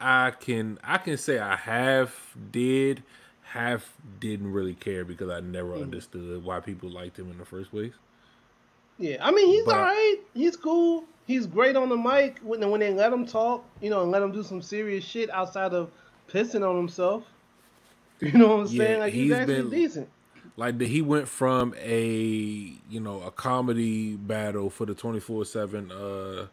I can I can say I half did, half didn't really care because I never Mhm. understood why people liked him in the first place. Yeah, I mean he's But- all right. He's cool. He's great on the mic when when they let him talk, you know, and let him do some serious shit outside of pissing on himself. You know what I'm Yeah, saying? Like he's, he's actually been- decent. Like he went from a you know a comedy battle for the twenty four seven uh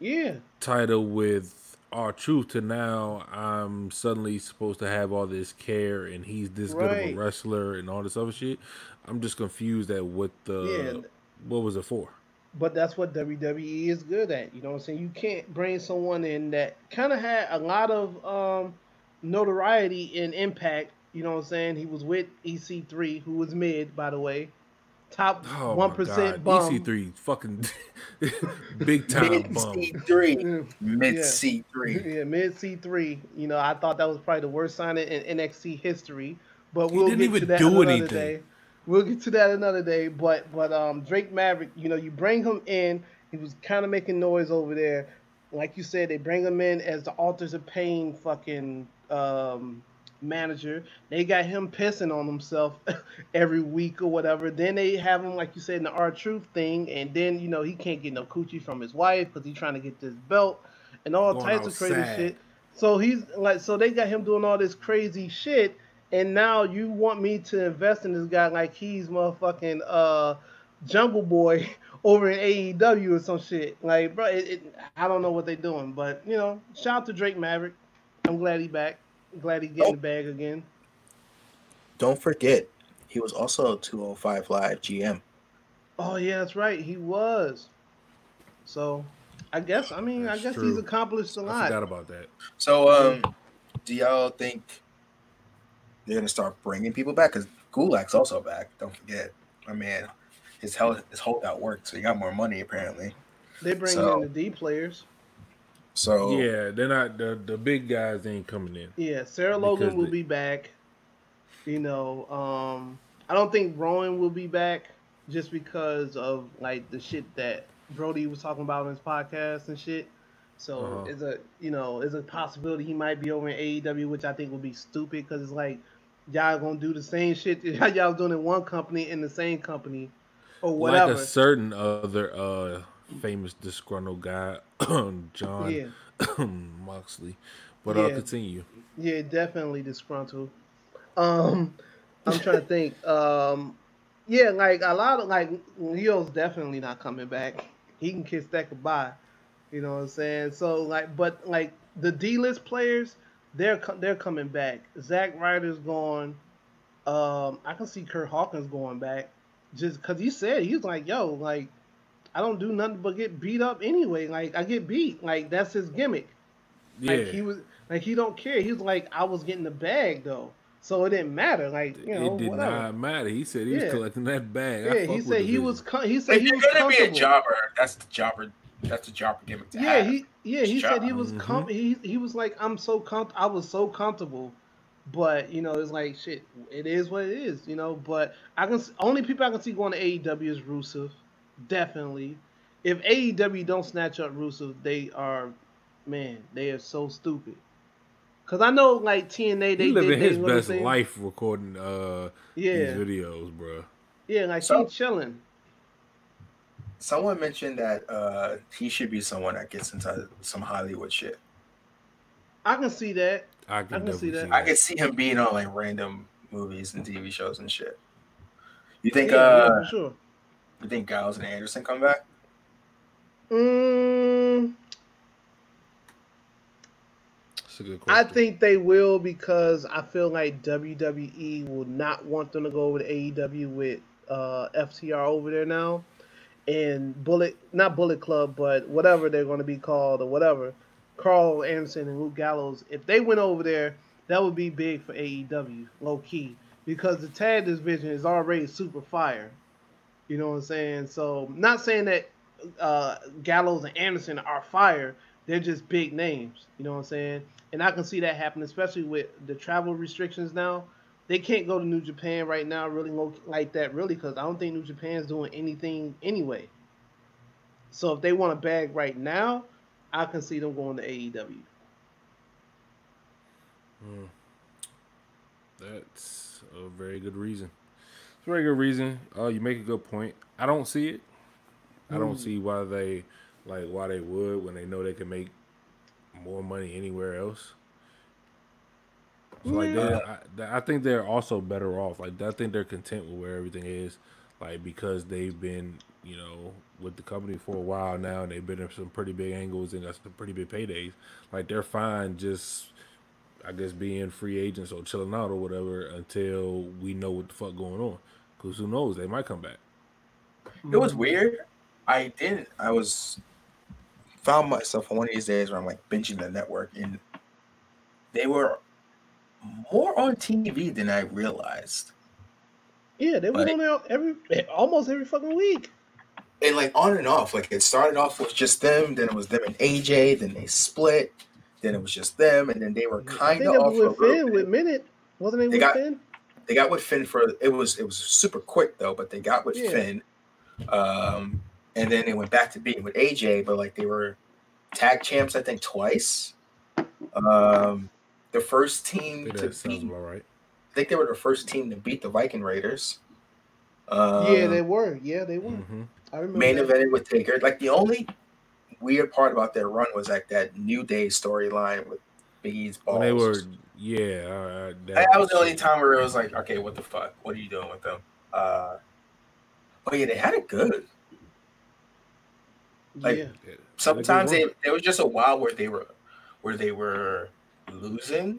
Yeah, title with R Truth to now I'm suddenly supposed to have all this care and he's this good of a wrestler and all this other shit. I'm just confused at what the Yeah. what was it for. but that's what WWE is good at. You know what I'm saying? You can't bring someone in that kind of had a lot of um, notoriety and impact. You know what I'm saying? He was with EC3, who was mid, by the way, top Oh one my percent bum. EC3 fucking big time Mid bum. C three. Mid Yeah. C three. Yeah, mid C3. You know, I thought that was probably the worst signing in NXT history. But He we'll didn't get even to that do another anything. day. We'll get to that another day. But but um Drake Maverick, you know, you bring him in. He was kind of making noise over there. Like you said, they bring him in as the Authors of Pain fucking um manager. They got him pissing on himself every week or whatever. Then they have him, like you said, in the R Truth thing, and then you know he can't get no coochie from his wife because he's trying to get this belt and all Going types of crazy outside. shit. So he's like, so they got him doing all this crazy shit, and now you want me to invest in this guy like he's motherfucking uh Jungle Boy over in AEW or some shit. Like, bro, it, it, I don't know what they're doing, but you know, shout out to Drake Maverick. I'm glad he back. Glad he getting the bag again. Don't forget, he was also a 205 Live GM. Oh yeah, that's right. He was. So, I guess I mean I guess true. he's accomplished a I lot. forgot about that. So, um, do y'all think they're gonna start bringing people back? Because Gulak's also back. Don't forget, my man. His health, his holdout worked, so he got more money apparently. They bring So- in the D players. So Yeah, they're not the the big guys ain't coming in. Yeah, Sarah Logan will they- be back. You know, um, I don't think Rowan will be back just because of like the shit that Brody was talking about in his podcast and shit. So Uh-huh. it's a you know it's a possibility he might be over in AEW, which I think would be stupid because it's like y'all gonna do the same shit that y'all doing in one company in the same company or whatever. Like a certain other uh famous disgruntled guy, Jon yeah, Moxley. But I'll continue. Yeah, definitely disgruntled. Um, I'm trying to think. Um, yeah, like a lot of like Lio's definitely not coming back. He can kiss that goodbye. You know what I'm saying? So like, but like the D-list players, they're they're coming back. Zack Ryder's gone. Um, I can see Kurt Hawkins going back, just because he said he's like, "Yo, like, I don't do nothing but get beat up anyway. Like, I get beat. Like that's his gimmick." Yeah, Like he was like he don't care. He was like I was getting the bag though, so it didn't matter. Like you know it did whatever. not matter. He said he was collecting that bag. Yeah, fuck he said he was. Com- he said if he you're was gonna be a comfortable. jobber, that's the jobber. That's the jobber gimmick to Yeah, have. he yeah he said he was Mhm. he he was like I'm so com- I was so comfortable, but you know it's like shit. It is what it is, you know. But I can only people I can see going to AEW is Rusev, definitely. If AEW don't snatch up Rusev, they are, man, they are so stupid. Cause I know like TNA, they he living did his they- best life recording uh Yeah, these videos, bro. yeah, like So- he chilling. Someone mentioned that uh, he should be someone that gets into some Hollywood shit. I can see that. I can, I can see see that. that. I can see him being on like random movies and TV shows and shit. You think? yeah, uh, yeah, for sure. You think Giles and Anderson come back? Mm, That's a good question. I think they will because I feel like WWE will not want them to go over to AEW with uh, FTR over there now, and Bullet, not Bullet Club, but whatever they're going to be called or whatever. Karl Anderson and Luke Gallows. If they went over there, that would be big for AEW, low key, because the tag division is already super fire. You know what I'm saying? So, not saying that uh, Gallows and Anderson are fire. They're just big names. You know what I'm saying? And I can see that happen, especially with the travel restrictions now. They can't go to New Japan right now, really like that, really, because I don't think New Japan's doing anything anyway. So if they want a bag right now, I can see them going to AEW. Mm. That's a very good reason. It's a very good reason. Uh, you make a good point. I don't see it. I don't Mm. see why they like why they would when they know they can make more money anywhere else. So like they, I, I think they're also better off. Like I think they're content with where everything is, like because they've been you know with the company for a while now, and they've been in some pretty big angles and got some pretty big paydays. Like they're fine just I guess being free agents or chilling out or whatever until we know what the fuck going on. Because who knows, they might come back. It was weird. I didn't. I was found myself on one of these days where I'm like binging the network, and they were more on TV than I realized. Yeah, they were Like- on there every almost every fucking week. And like on and off. Like it started off with just them, then it was them and AJ, then they split, then it was just them, and then they were kind of off was for with Finn bit. with Minute, wasn't it They with got- Finn? they got with Finn for it was it was super quick though, but they got with Yeah. Finn, um, and then they went back to being with AJ, but like they were tag champs, I think twice. Um, the first team to beat, about right. I think they were the first team to beat the Viking Raiders. Um, yeah, they were. Yeah, they were. hmm I remember. main that. evented with Taker. Like the only weird part about their run was like that New Day storyline with Biggie's E's balls. When they were, yeah, uh, That, that was the only time where it was like, okay, what the fuck? What are you doing with them? Uh, but yeah, they had it good. like, yeah. Yeah, Sometimes they they there was just a while where they were where they were losing,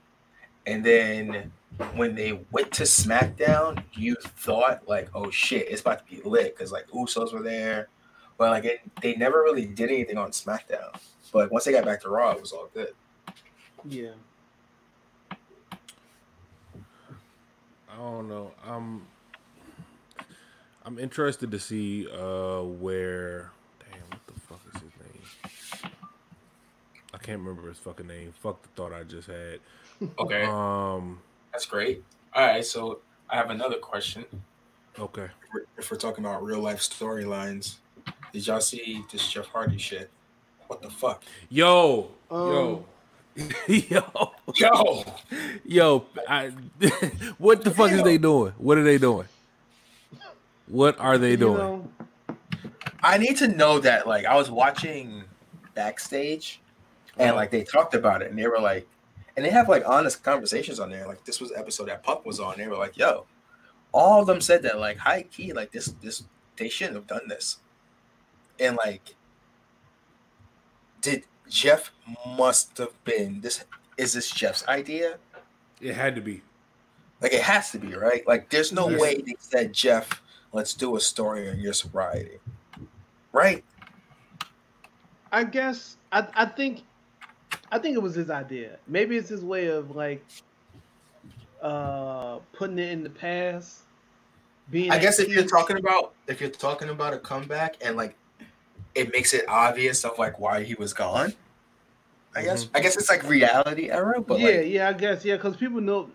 and then when they went to SmackDown, you thought like, oh shit, it's about to be lit because like Usos were there, but like it, they never really did anything on SmackDown. But once they got back to Raw, it was all good. Yeah. I don't don't know. I'm I'm interested to see uh where. Damn, what the fuck is his name? I can't remember his fucking name. Fuck the thought I just had. Okay, Um. that's great. All right, so I have another question. Okay. If we're, if we're talking about real life storylines, did y'all see this Jeff Hardy shit? What the fuck? Yo. Um, yo. yo. Yo, Yo. I, what the fuck is they doing? What are they doing? What are they You doing? know, I need to know that. Like, I was watching backstage, and like they talked about it, and they were like, and they have like honest conversations on there. Like, this was the episode that Puck was on. They were like, "Yo," all of them said that like high key, like this, this they shouldn't have done this, and like, did Jeff must have been this? Is this Jeff's idea? It had to be. Like, it has to be right. Like, there's no Yes. way they said, "Jeff, let's do a story on your sobriety," right? I guess I I think I think it was his idea. Maybe it's his way of like uh putting it in the past. Being I guess if you're talking about if you're talking about a comeback and like it makes it obvious of like why he was gone. I guess mm-hmm. I guess it's like reality era, but yeah, like yeah, I guess yeah, because people know,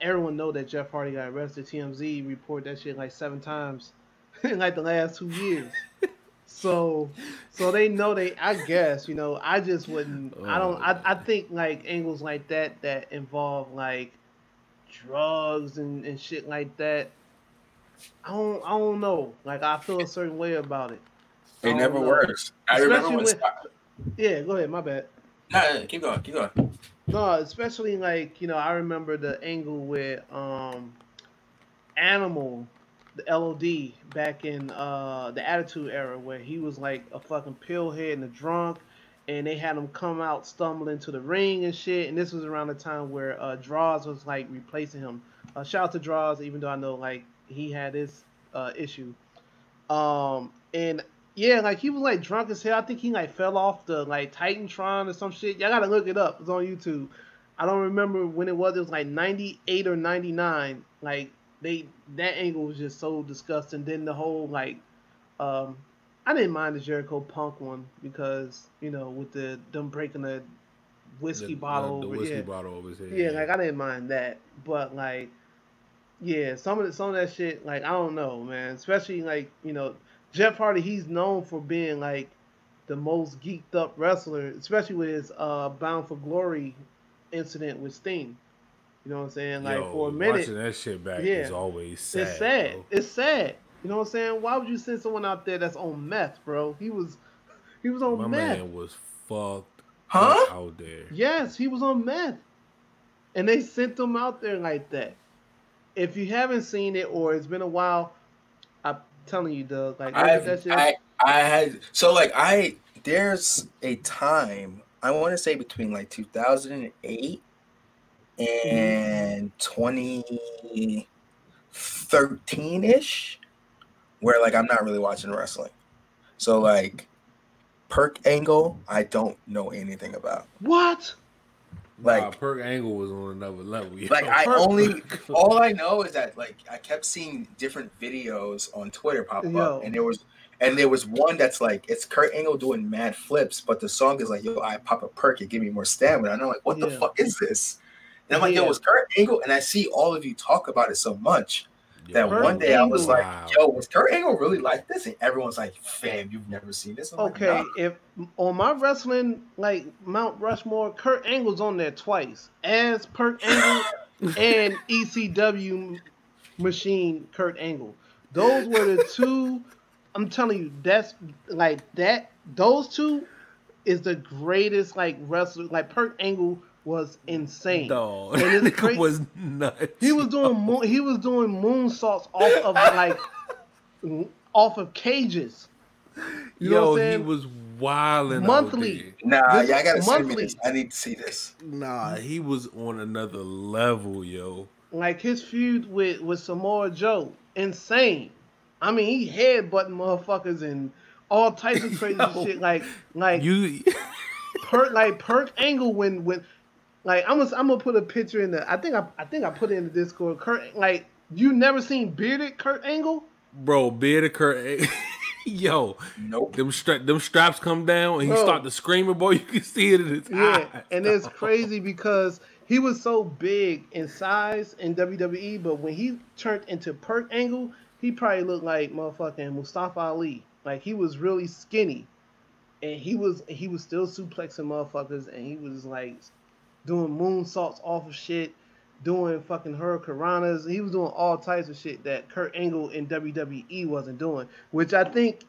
everyone know that Jeff Hardy got arrested. TMZ report that shit like seven times in like the last two years. so, so they know they. I guess you know. I just wouldn't. I oh. don't. I, I think like angles like that that involve like drugs and and shit like that. I don't. I don't know. Like I feel a certain way about it. It never know. works. I remember when with- Scott, Yeah, go ahead. My bad. no, no, keep going, keep going. No, especially like you know, I remember the angle with um, Animal, the LOD back in uh the Attitude Era, where he was like a fucking pillhead and a drunk, and they had him come out stumbling to the ring and shit. And this was around the time where uh Droz was like replacing him. Uh, shout out to Droz, even though I know like he had this uh issue. Um, and yeah, like he was like drunk as hell. I think he like fell off the like Titantron or some shit. Y'all gotta look it up. It's on YouTube. I don't remember when it was. It was like ninety eight or ninety nine. Like they that angle was just so disgusting. Then the whole like, um, I didn't mind the Jericho Punk one because you know with the them breaking the whiskey The- bottle The, the over whiskey yeah. bottle over his head. Yeah, like I didn't mind that, but like, yeah, some of the, some of that shit, like I don't know, man. Especially like you know, Jeff Hardy, he's known for being like the most geeked up wrestler, especially with his uh Bound for Glory incident with Sting. You know what I'm saying? Like Yo, for a minute, watching that shit back Yeah. is always sad. it's sad. bro. It's sad. You know what I'm saying? Why would you send someone out there that's on meth, bro? He was, he was on My meth. My man was fucked Huh? up out there. Yes, he was on meth. And they sent him out there like that. If you haven't seen it or it's been a while, I'm telling you, Dugg, like I've, that shit. I I had so like I there's a time I want to say between like 2008 and 2013 ish, where like I'm not really watching wrestling. So like Perk Angle, I don't know anything about. what? Like- nah, Perk Angle was on another level. yo. Like I only all I know is that like I kept seeing different videos on Twitter pop Yo. up, and there was and there was one that's like it's Kurt Angle doing mad flips, but the song is like, "Yo, I pop a perk, it give me more stamina." And I'm like, "What the fuck is this?" And I'm like, "Yo, Yeah. it's Kurt Angle," and I see all of you talk about it so much that Yo, one day I was like, "Yo, was Kurt Angle really like this?" And everyone's like, "Fam, you've never seen this." I'm like, Okay, "Nah." if on my wrestling like Mount Rushmore, Kurt Angle's on there twice as Perk Angle and ECW machine Kurt Angle. Those were the two. I'm telling you, that's like that. Those two is the greatest like wrestler. Like Perk Angle was insane. Dog, And it's that cra- was nuts. He was doing moon, he was doing moonsaults off of like off of cages. You know Yo, what I'm he saying? was wilding Monthly. Nah, This yeah, I gotta send me this. I need to see this. Nah, he was on another level, yo. like his feud with with Samoa Joe, insane. I mean, he headbutting motherfuckers and all types of crazy Yo. shit. Like like You, perk like perk angle when when like I'm gonna I'm gonna put a picture in the I think I I think I put it in the Discord. Kurt like You never seen bearded Kurt Angle? Bro, bearded Kurt. Yo, Nope. them stra- them straps come down and he Bro. start to screaming, boy. You can see it in his Yeah, eyes. and it's crazy because he was so big in size in WWE, but when he turned into Kurt Angle, he probably looked like motherfucking Mustafa Ali. Like he was really skinny, and he was he was still suplexing motherfuckers, and he was like doing moonsaults off of shit, doing fucking hurricanranas. He was doing all types of shit that Kurt Angle in WWE wasn't doing, which I think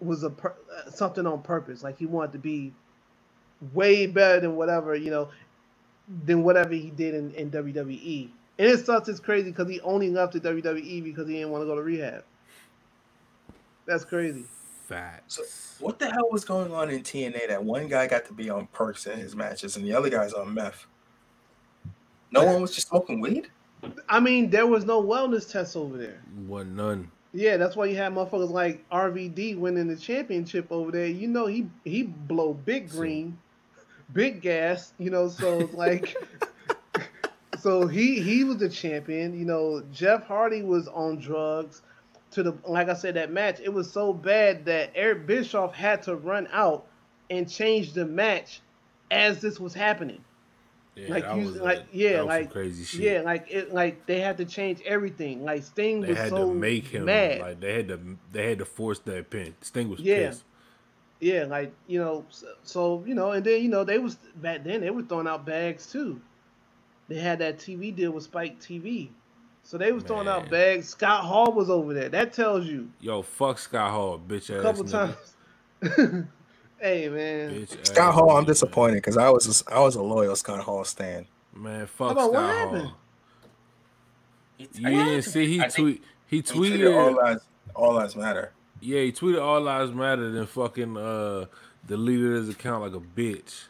was a pur- uh, something on purpose. Like he wanted to be way better than whatever you know than whatever he did in, in WWE. And it sucks. It's crazy because he only left the WWE because he didn't want to go to rehab. That's crazy. Facts. So, what the hell was going on in TNA that one guy got to be on perks in his matches and the other guy's on meth? No one was just smoking weed. I mean, there was no wellness test over there. Wasn't none. Yeah, that's why you had motherfuckers like RVD winning the championship over there. You know, he he blow big green, big gas. You know, so it's like, so he he was the champion. You know, Jeff Hardy was on drugs. To the like I said, that match it was so bad that Eric Bischoff had to run out and change the match as this was happening. Yeah, Like you- like, uh, yeah, that was some like, crazy shit. Yeah, like it, like they had to change everything. Like Sting they was had so to make him mad. like they had to they had to force that pin. Sting was Yeah. pissed. Yeah, like you know, so, so you know, and then you know they was back then they were throwing out bags too. They had that TV deal with Spike TV, so they was throwing out bags. Scott Hall was over there. That tells you Yo, fuck Scott Hall, bitch ass. a couple nigga. times. hey man, Bitch Scott Hall, I'm disappointed because I was I was a loyal Scott Hall stan. Man, fuck about what Scott happened? Hall. You didn't see he I tweet he He tweeted all tweeted lives, all lives matter. yeah he tweeted all lives matter then fucking uh deleted his account like a bitch.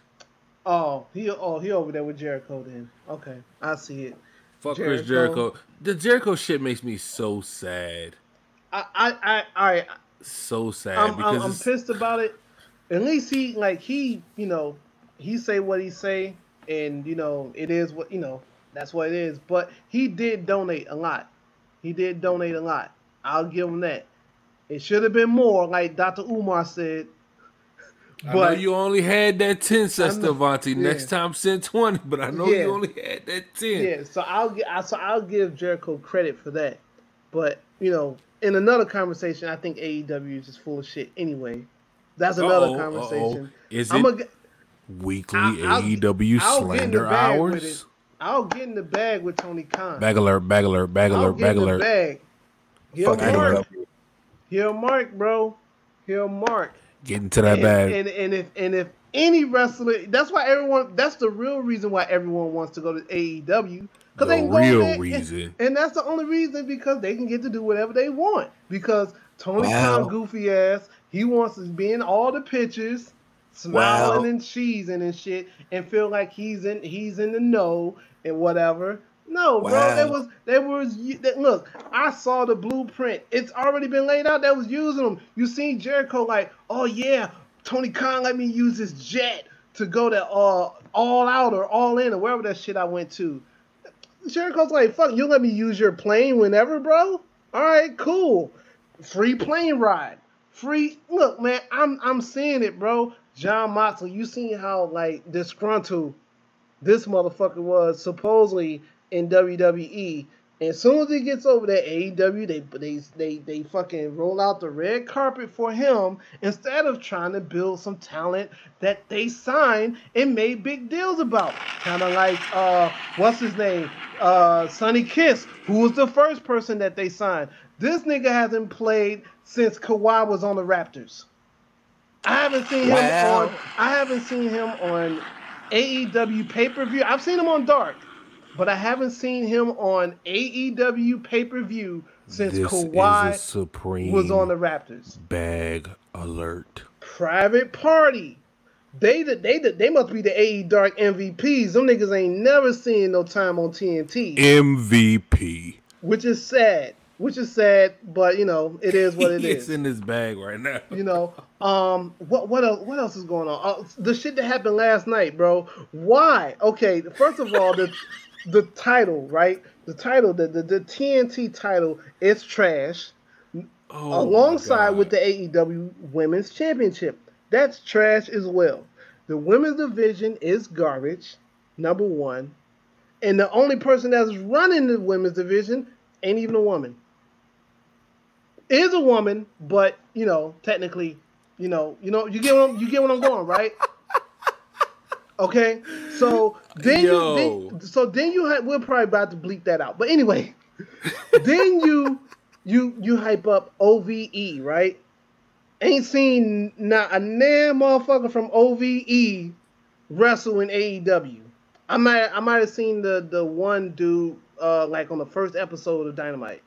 oh he oh he over there with Jericho then. Okay, I see it. Fuck Chris Jericho. Jericho. The Jericho shit makes me so sad, I I I, I so sad I'm, because I'm, I'm pissed about it. At least he like he you know he say what he say and you know it is what you know that's what it is. But he did donate a lot. He did donate a lot. I'll give him that. It should have been more, like Dr. Umar said. I know But you only had that ten, I know, yeah. Next time send twenty, but I know Yeah. you only had that ten. yeah, so I'll gi- I so I'll give Jericho credit for that. But you know, in another conversation, I think AEW is just full of shit anyway. That's another Uh-oh, conversation. uh-oh. Is I'm it a, weekly I'll- I'll- AEW I'll get in the slander bag with hours? I'll get in the bag with Tony Khan. Bag alert, bag alert, bag I'll alert, get bag in the alert. bag. He'll Fuck mark. AEW. He'll mark, bro. He'll mark. Get into that and, bag. and and if and if any wrestler, that's why everyone. That's the real reason why everyone wants to go to AEW The they real there and- reason. and that's the only reason because they can get to do whatever they want. Because Tony Wow. Khan, goofy ass, he wants to be in all the pictures, smiling Wow. and cheesing and shit, and feel like he's in he's in the know and whatever. No, bro, Wow. there was there was that look. I saw the blueprint. It's already been laid out. That was using them. You seen Jericho like, oh yeah, Tony Khan let me use this jet to go to uh all out or all in or wherever that shit I went to. Jericho's like, fuck, you let me use your plane whenever, bro. All right, cool. Free plane ride. Free look, man, I'm I'm seeing it, bro. Jon Moxley, you seen how like disgruntled this motherfucker was supposedly in WWE. And as soon as he gets over there, AEW, they they they they fucking roll out the red carpet for him instead of trying to build some talent that they signed and made big deals about. Kind of like uh, what's his name, uh, Sonny Kiss, who was the first person that they signed. This nigga hasn't played since Kawhi was on the Raptors. I haven't seen him Wow. on. I haven't seen him on AEW pay per view. I've seen him on Dark, but I haven't seen him on AEW pay per view since this Kawhi supreme was on the Raptors. bag alert. Private party. They the, they the, they must be the AE Dark MVPs. Them niggas ain't never seen no time on TNT, MVP. which is sad. Which is sad, but you know it is what it it's is. in his bag right now. You know, um, what what else? What else is going on? Uh, the shit that happened last night, bro. Why? Okay, first of all, the the title, right? The title, the, the, the TNT title is trash. Oh, alongside with the AEW Women's Championship. That's trash as well. The women's division is garbage, number one. And the only person that's running the women's division ain't even a woman. Is a woman, but you know, technically, you know, you know, you get what I'm, you get what I'm going, right? Okay, so then Yo. you then, so then you ha- we're probably about to bleep that out, but anyway, then you you you hype up OVE, right? Ain't seen not a damn motherfucker from OVE wrestle in AEW. I might I might have seen the the one dude uh like on the first episode of Dynamite.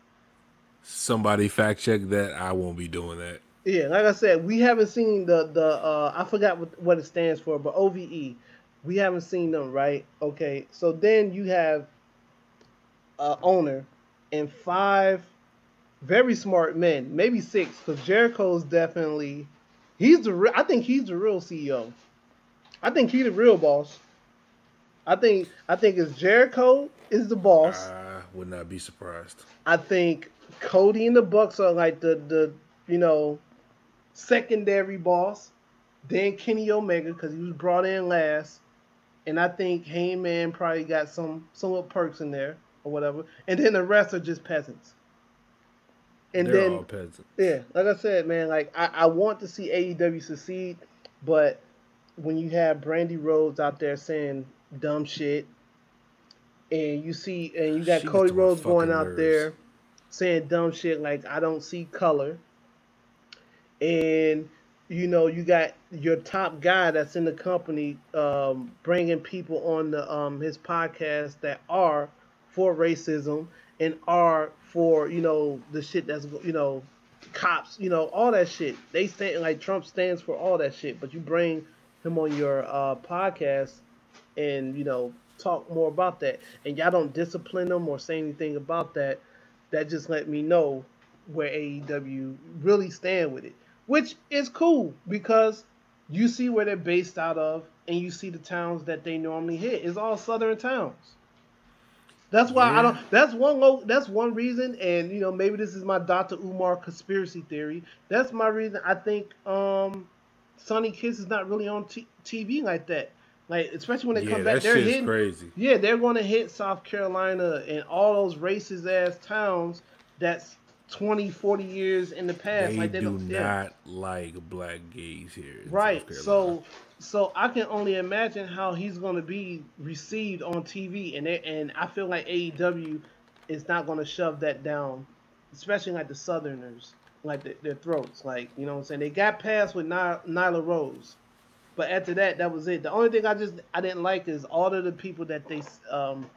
Somebody fact check that. I won't be doing that. Yeah, like I said, we haven't seen the the uh I forgot what, what it stands for, but OVE. We haven't seen them, right? Okay. So then you have a owner and five very smart men, maybe six, because Jericho's definitely he's the re- I think he's the real CEO. I think he's the real boss. I think I think it's Jericho is the boss. I would not be surprised. I think Cody and the Bucks are like the the you know secondary boss. Then Kenny Omega because he was brought in last, and I think Heyman probably got some somewhat perks in there or whatever. And then the rest are just peasants. And They're then all peasants. yeah, like I said, man, like I, I want to see AEW succeed, but when you have Brandi Rhodes out there saying dumb shit, and you see, and you got She gets Cody Rhodes going out nerves. there saying dumb shit like I don't see color, and you know you got your top guy that's in the company um, bringing people on the um, his podcast that are for racism and are for you know the shit that's you know cops you know all that shit. They stand like Trump stands for all that shit but you bring him on your uh, podcast and you know talk more about that. And y'all don't discipline them or say anything about that. That just let me know where AEW really stand with it which is cool because you see where they're based out of and you see the towns that they normally hit it's all southern towns that's why I don't. That's one. lo- That's one reason, and you know maybe this is my Dr. Umar conspiracy theory. That's my reason. I think um, Sonny Kiss is not really on t- TV like that. Like especially when they Yeah, come back, that they're hitting. crazy. Yeah, they're going to hit South Carolina and all those racist ass towns. That's 20, 40 years in the past. They like they do yeah. not like black gays here. Right. So so I can only imagine how he's going to be received on TV and they, and I feel like AEW is not going to shove that down, especially like the Southerners, like the, their throats. Like you know what I'm saying? They got past with Ny- Nyla Rose, but after that, that was it. The only thing I just I didn't like is all of the people that they um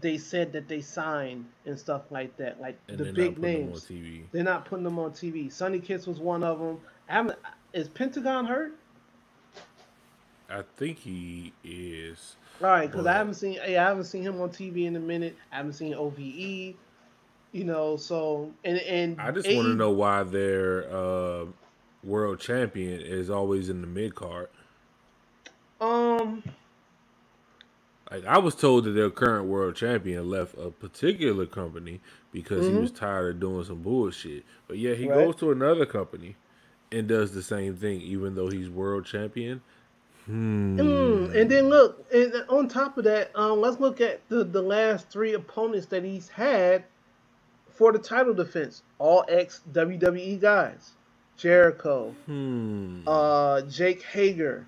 they said that they signed and stuff like that, like and the big not putting them on names. They're not putting them on TV. Sonny Kiss was one of them. I haven't, is Pentagon hurt? I think he is. All right, because I haven't seen. Hey, I haven't seen him on TV in a minute. I haven't seen OVE. You know, so and and I just want to know why their uh, world champion is always in the mid card. Um, Like I was told that their current world champion left a particular company because he was tired of doing some bullshit. But yeah, he Mm-hmm. Right. goes to another company and does the same thing, even though he's world champion. Hmm. mm, and then look, and on top of that, um, let's look at the the last three opponents that he's had for the title defense. All ex WWE guys: Jericho, Hmm. uh, Jake Hager.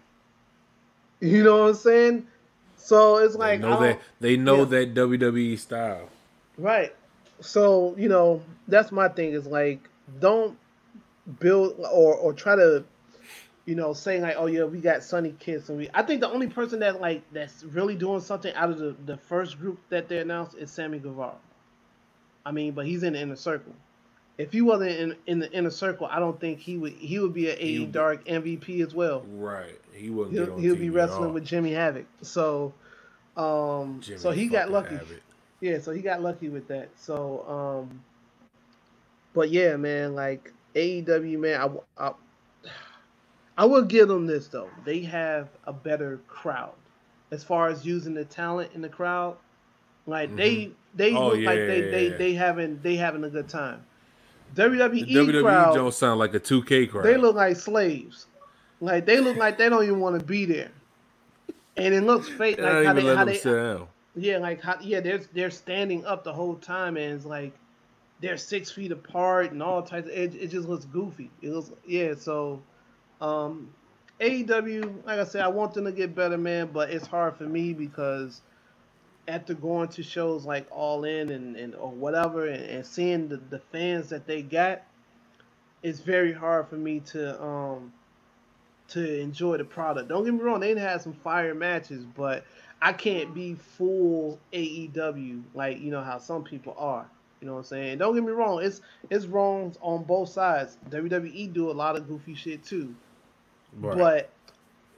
You know what I'm saying? So it's they like know I that they know yeah. that WWE style. Right. So, you know, that's my thing is like don't build or or try to you know, saying like, oh yeah, we got Sonny Kiss and we I think the only person that like that's really doing something out of the, the first group that they announced is Sammy Guevara. I mean, but he's in the inner circle. If he wasn't in, in the inner circle, I don't think he would he would be an AE Dark MVP as well. Right. He wouldn't He'll, on he'll be wrestling with Jimmy Havoc. So um Jimmy so he got lucky. Havoc. Yeah, so he got lucky with that. So, um, but yeah, man, like AEW, man, I, I, I will give them this though. They have a better crowd as far as using the talent in the crowd. Like they they Oh, look like they yeah. they they having they having a good time. WWE, The WWE crowd, don't sound like a 2K crowd. they look like slaves. Like they look like they don't even want to be there. And it looks fake. They Like don't how even they, let how them they down. yeah, like how yeah, they're they're standing up the whole time and it's like they're six feet apart and all types of it, it just looks goofy. It looks yeah, so um AEW, like I said, I want them to get better, man, but it's hard for me because after going to shows like All In and, and or whatever and, and seeing the, the fans that they got, it's very hard for me to um to enjoy the product. Don't get me wrong, they had some fire matches, but I can't be full AEW like you know how some people are. You know what I'm saying? Don't get me wrong, it's it's wrongs on both sides. WWE do a lot of goofy shit too. Right. But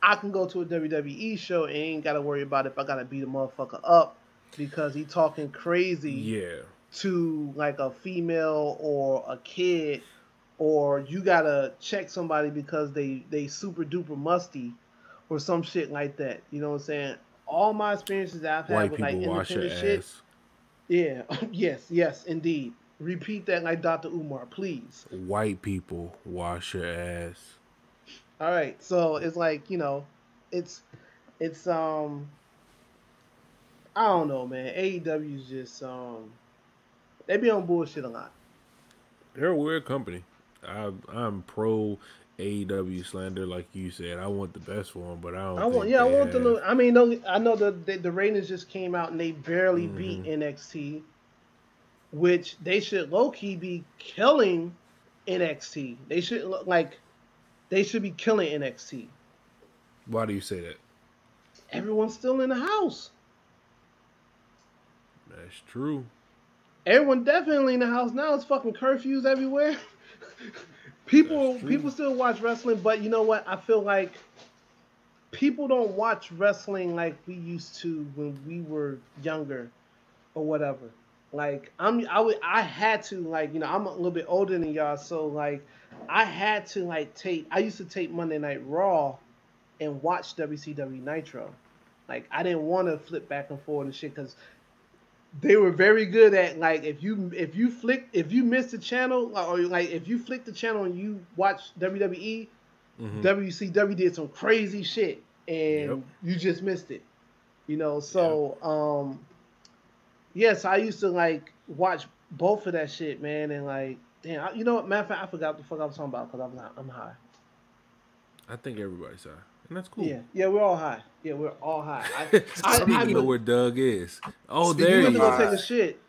I can go to a WWE show and ain't gotta worry about if I gotta beat a motherfucker up because he talking crazy yeah. to like a female or a kid or you gotta check somebody because they they super duper musty or some shit like that. You know what I'm saying? All my experiences that I've had White with like independent ass. shit. Yeah, yes, yes, indeed. Repeat that like Dr. Umar, please. White people wash your ass. All right, so it's like you know, it's it's um, I don't know, man. AEW's just um, they be on bullshit a lot. They're a weird company. I, I'm pro AEW slander, like you said. I want the best for them, but I don't. I want, yeah, I want have- to. I mean, I know the, the the ratings just came out and they barely Mhm. beat NXT, which they should low key be killing NXT. They should look like they should be killing NXT. Why do you say that? Everyone's still in the house. That's true. Everyone definitely in the house now. It's fucking curfews everywhere. people people still watch wrestling, but you know what? I feel like people don't watch wrestling like we used to when we were younger or whatever. Like I'm I would I had to like, you know, I'm a little bit older than y'all, so like I had to like take I used to take Monday Night Raw and watch WCW Nitro. Like I didn't want to flip back and forth and shit because they were very good at like if you if you flick if you miss the channel or like if you flick the channel and you watch WWE, Mhm. WCW did some crazy shit and Yep. you just missed it. You know, so um yes, I used to like watch both of that shit, man, and like damn, I, you know what? Matter of fact, I forgot what the fuck I was talking about because I'm not, I'm high. I think everybody's high, and that's cool. Yeah, yeah, we're all high. Yeah, we're all high. I, I, I, don't I, know where Dugg is. Oh, Speaking there you he went to of go is. take a shit.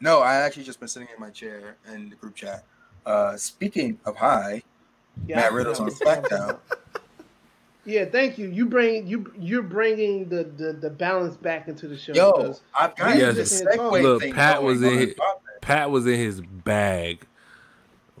No, I actually just been sitting in my chair in the group chat. Uh, speaking of high, Yeah, Matt Riddle's on the fuck SmackDown. I'm talking about. Yeah, thank you. You bring you you're bringing the the, the balance back into the show. yo, I've got Yes. this segue Look, thing Pat going was in his- Pat was in his bag.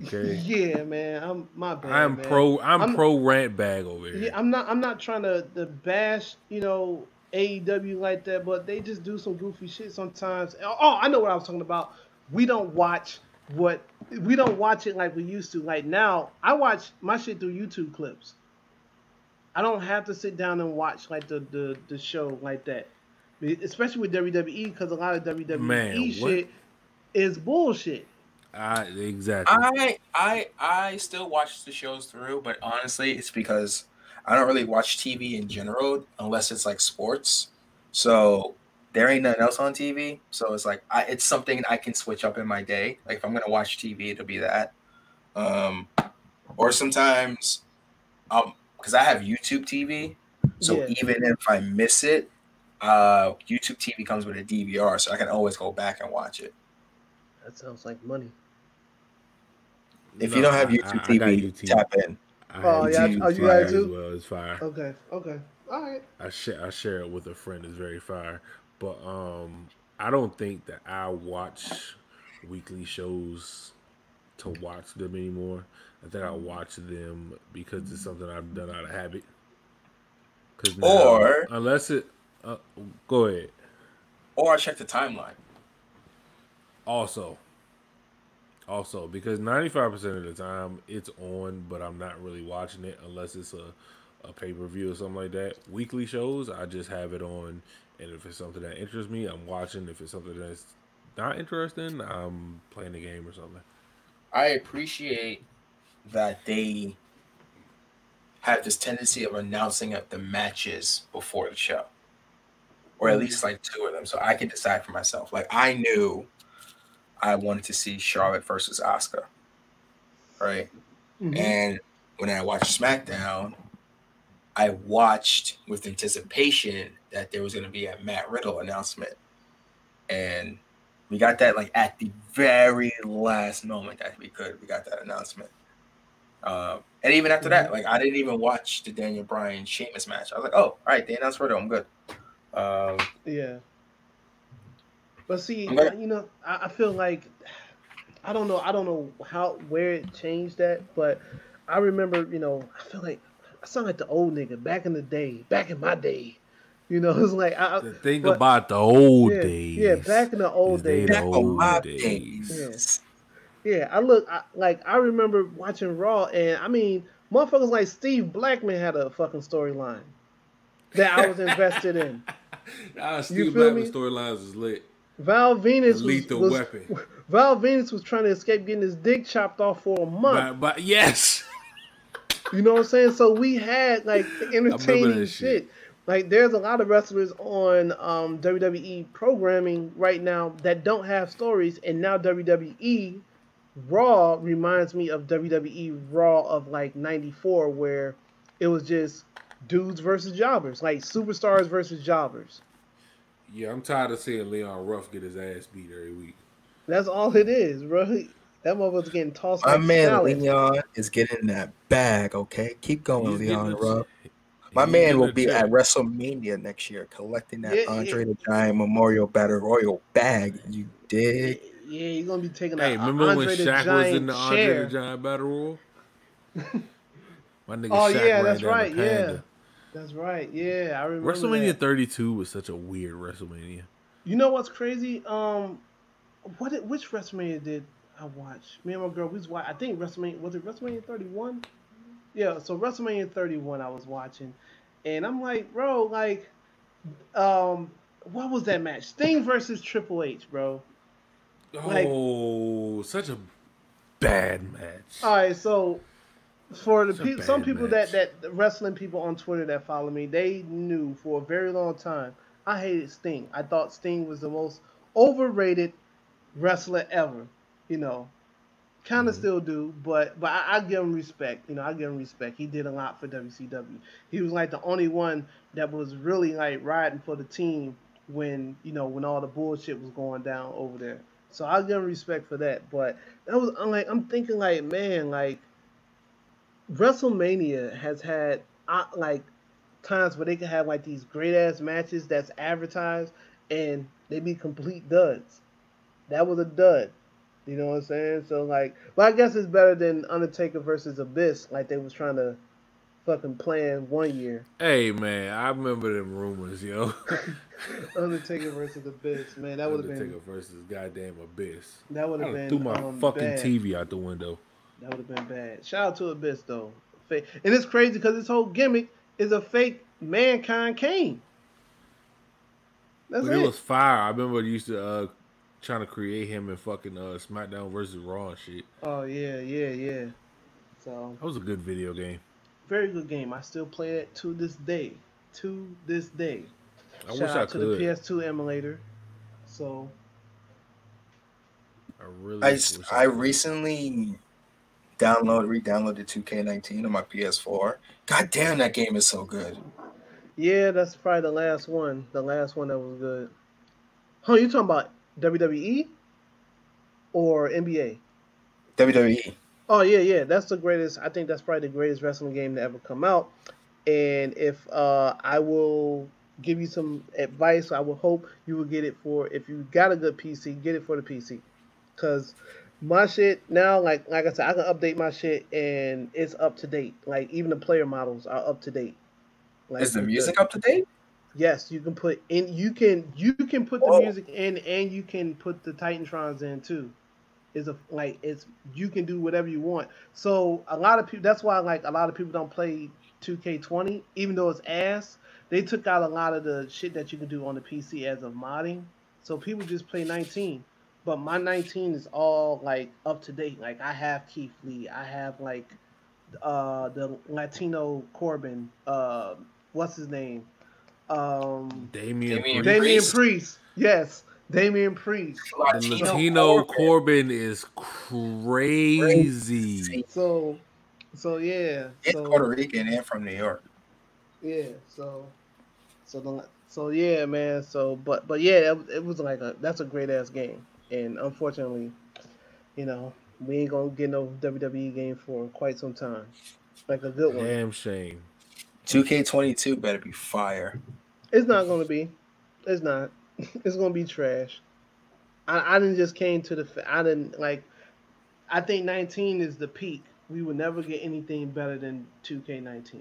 Okay. yeah, man, I'm my bad. I'm man. pro. I'm, I'm- pro rant bag over here. Yeah, I'm not. I'm not trying to, to bash, you know, AEW like that, but they just do some goofy shit sometimes. Oh, oh, I know what I was talking about. We don't watch what we don't watch it like we used to. Like now, I watch my shit through YouTube clips. I don't have to sit down and watch like the the, the show like that, especially with WWE because a lot of WWE Man, shit is bullshit. I, exactly. I I I still watch the shows through, but honestly, it's because I don't really watch TV in general unless it's like sports. So there ain't nothing else on TV. So it's like I, it's something I can switch up in my day. Like if I'm gonna watch TV, it'll be that. Um, or sometimes, um, because I have YouTube TV, so Yeah. even if I miss it, uh, YouTube TV comes with a DVR, so I can always go back and watch it. That sounds like money. If No, you don't have I- YouTube I- I got TV, YouTube. tap in. Oh, have yeah, YouTube oh, you got fire it as? Well, it's fire. Okay. Okay. All right. I share I share it with a friend. It's very fire. But um, I don't think that I watch weekly shows to watch them anymore. I think I watch them because it's something I've done out of habit. Cause now, Or- unless it, uh, go ahead. Or I check the timeline. Also, also because ninety five percent of the time it's on, but I'm not really watching it unless it's a a pay per view or something like that. Weekly shows, I just have it on And if it's something that interests me, I'm watching. If it's something that's not interesting, I'm playing the game or something. I appreciate that they have this tendency of announcing up the matches before the show, or at mm-hmm. least like two of them, so I can decide for myself. Like I knew I wanted to see Charlotte versus Asuka, right? Mhm. And when I watched SmackDown, I watched with anticipation that there was going to be a Matt Riddle announcement, and we got that like at the very last moment that we could. We got that announcement, um, and even after that, like I didn't even watch the Daniel Bryan Sheamus match. I was like, oh, all right, they announced Riddle, I'm good. Um, Yeah. But see, I'm you know, I, I feel like I don't know, I don't know how where it changed that, but I remember, you know, I feel like I sound like the old nigga back in the day, back in my day. You know, it's like I, I- The thing but- about the old yeah, days. yeah, back in the old days. the back on old my days. days. Yeah, I look I, like I remember watching Raw, and I mean, motherfuckers like Steve Blackman had a fucking storyline that I was invested in. Nah, Steve feel Blackman's me? storylines is lit. Val Venis was, Lethal was Weapon. Val Venis was trying to escape getting his dick chopped off for a month. But, but yes, You know what I'm saying? So we had like entertaining shit. shit. Like there's a lot of wrestlers on um, WWE programming right now that don't have stories, and now WWE Raw reminds me of WWE Raw of like '94, where it was just dudes versus jobbers, like superstars versus jobbers. Yeah, I'm tired of seeing Leon Ruff get his ass beat every week. That's all it is, bro. That motherfucker's getting tossed My like man salad. Leon is getting that bag. Okay, keep going, He's Leon. the Ruff. My man will be check. at WrestleMania next year collecting that Yeah, yeah. Andre the Giant Memorial Battle Royal bag. You dig? Yeah, you're gonna be taking Hey, a, a remember when Andre the Shaq was Giant in the Andre the Giant Battle Royal? My nigga Oh, Shaq yeah, ran that's down right, the yeah. That's right. Yeah, I remember. WrestleMania that. 32 was such a weird WrestleMania. You know what's crazy? Um, what did, which WrestleMania did I watch? Me and my girl, we was wa- I think WrestleMania was it WrestleMania 31? Yeah, so WrestleMania 31 I was watching, and I'm like, bro, like, um, what was that match? Sting versus Triple H, bro. Like- oh, such a bad match. All right, so for the people, some people match. that that wrestling people on Twitter that follow me, they knew for a very long time I hated Sting. I thought Sting was the most overrated wrestler ever. You know, kind of Mhm. still do, but but I, I give him respect. You know, I give him respect. He did a lot for WCW. He was like the only one that was really like riding for the team when you know when all the bullshit was going down over there. So I give him respect for that. But that was I'm like I'm thinking like man like WrestleMania has had uh, like times where they can have like these great ass matches that's advertised and they be complete duds. That was a dud. You know what I'm saying? So like, but I guess it's better than Undertaker versus Abyss, like they was trying to fucking plan one year. Hey man, I remember them rumors, yo. Undertaker versus Abyss, man, that would have been Undertaker versus goddamn Abyss. that would have been threw my um, fucking bad. TV out the window. That would have been bad. Shout out to Abyss though. Fake. And it's crazy because this whole gimmick is a fake mankind Kane. That's But it. it was fire. I remember they used to uh trying to create him in fucking uh SmackDown versus Raw and shit. Oh yeah, yeah, yeah. So That was a good video game. very good game. I still play it to this day. To this day. I Shout wish I out to could. the PS2 emulator. So I really I, wish I could. recently downloaded, re-downloaded 2K19 on my PS4. God damn, that game is so good. yeah, that's probably the last one. The last one that was good. Huh? You talking about WWE or NBA? WWE. Oh yeah, yeah. That's the greatest. I think that's probably the greatest wrestling game to ever come out. And if uh, I will give you some advice, I will hope you will get it for. If you got a good PC, get it for the PC, because my shit now, like like I said, I can update my shit and it's up to date. Like even the player models are up to date. Like Is the music up to date? Yes, you can put in. You can you can put the music in, and you can put the Titantrons in too. Is a like it's you can do whatever you want. So a lot of people. That's why like a lot of people don't play 2K20, even though it's ass, they took out a lot of the shit that you can do on the PC as of modding. So people just play 19. But my 19 is all like up to date. Like I have Keith Lee, I have like uh the Latino Corbin, uh what's his name? Um Damian, Damian Priest. Damian Priest. Priest. Yes, Damian Priest. The Latino Corbin is crazy. So so yeah. It's So Puerto Rican and from New York. Yeah, so, so the so yeah, man. So, but but yeah, it, it was like a that's a great ass game, and unfortunately, you know, we ain't gonna get no WWE game for quite some time, like a good one. Damn shame. 2K22 better be fire. It's not gonna be. It's not. It's gonna be trash. I I didn't just came to the. fa- I didn't like. I think 19 is the peak. We would never get anything better than 2K19.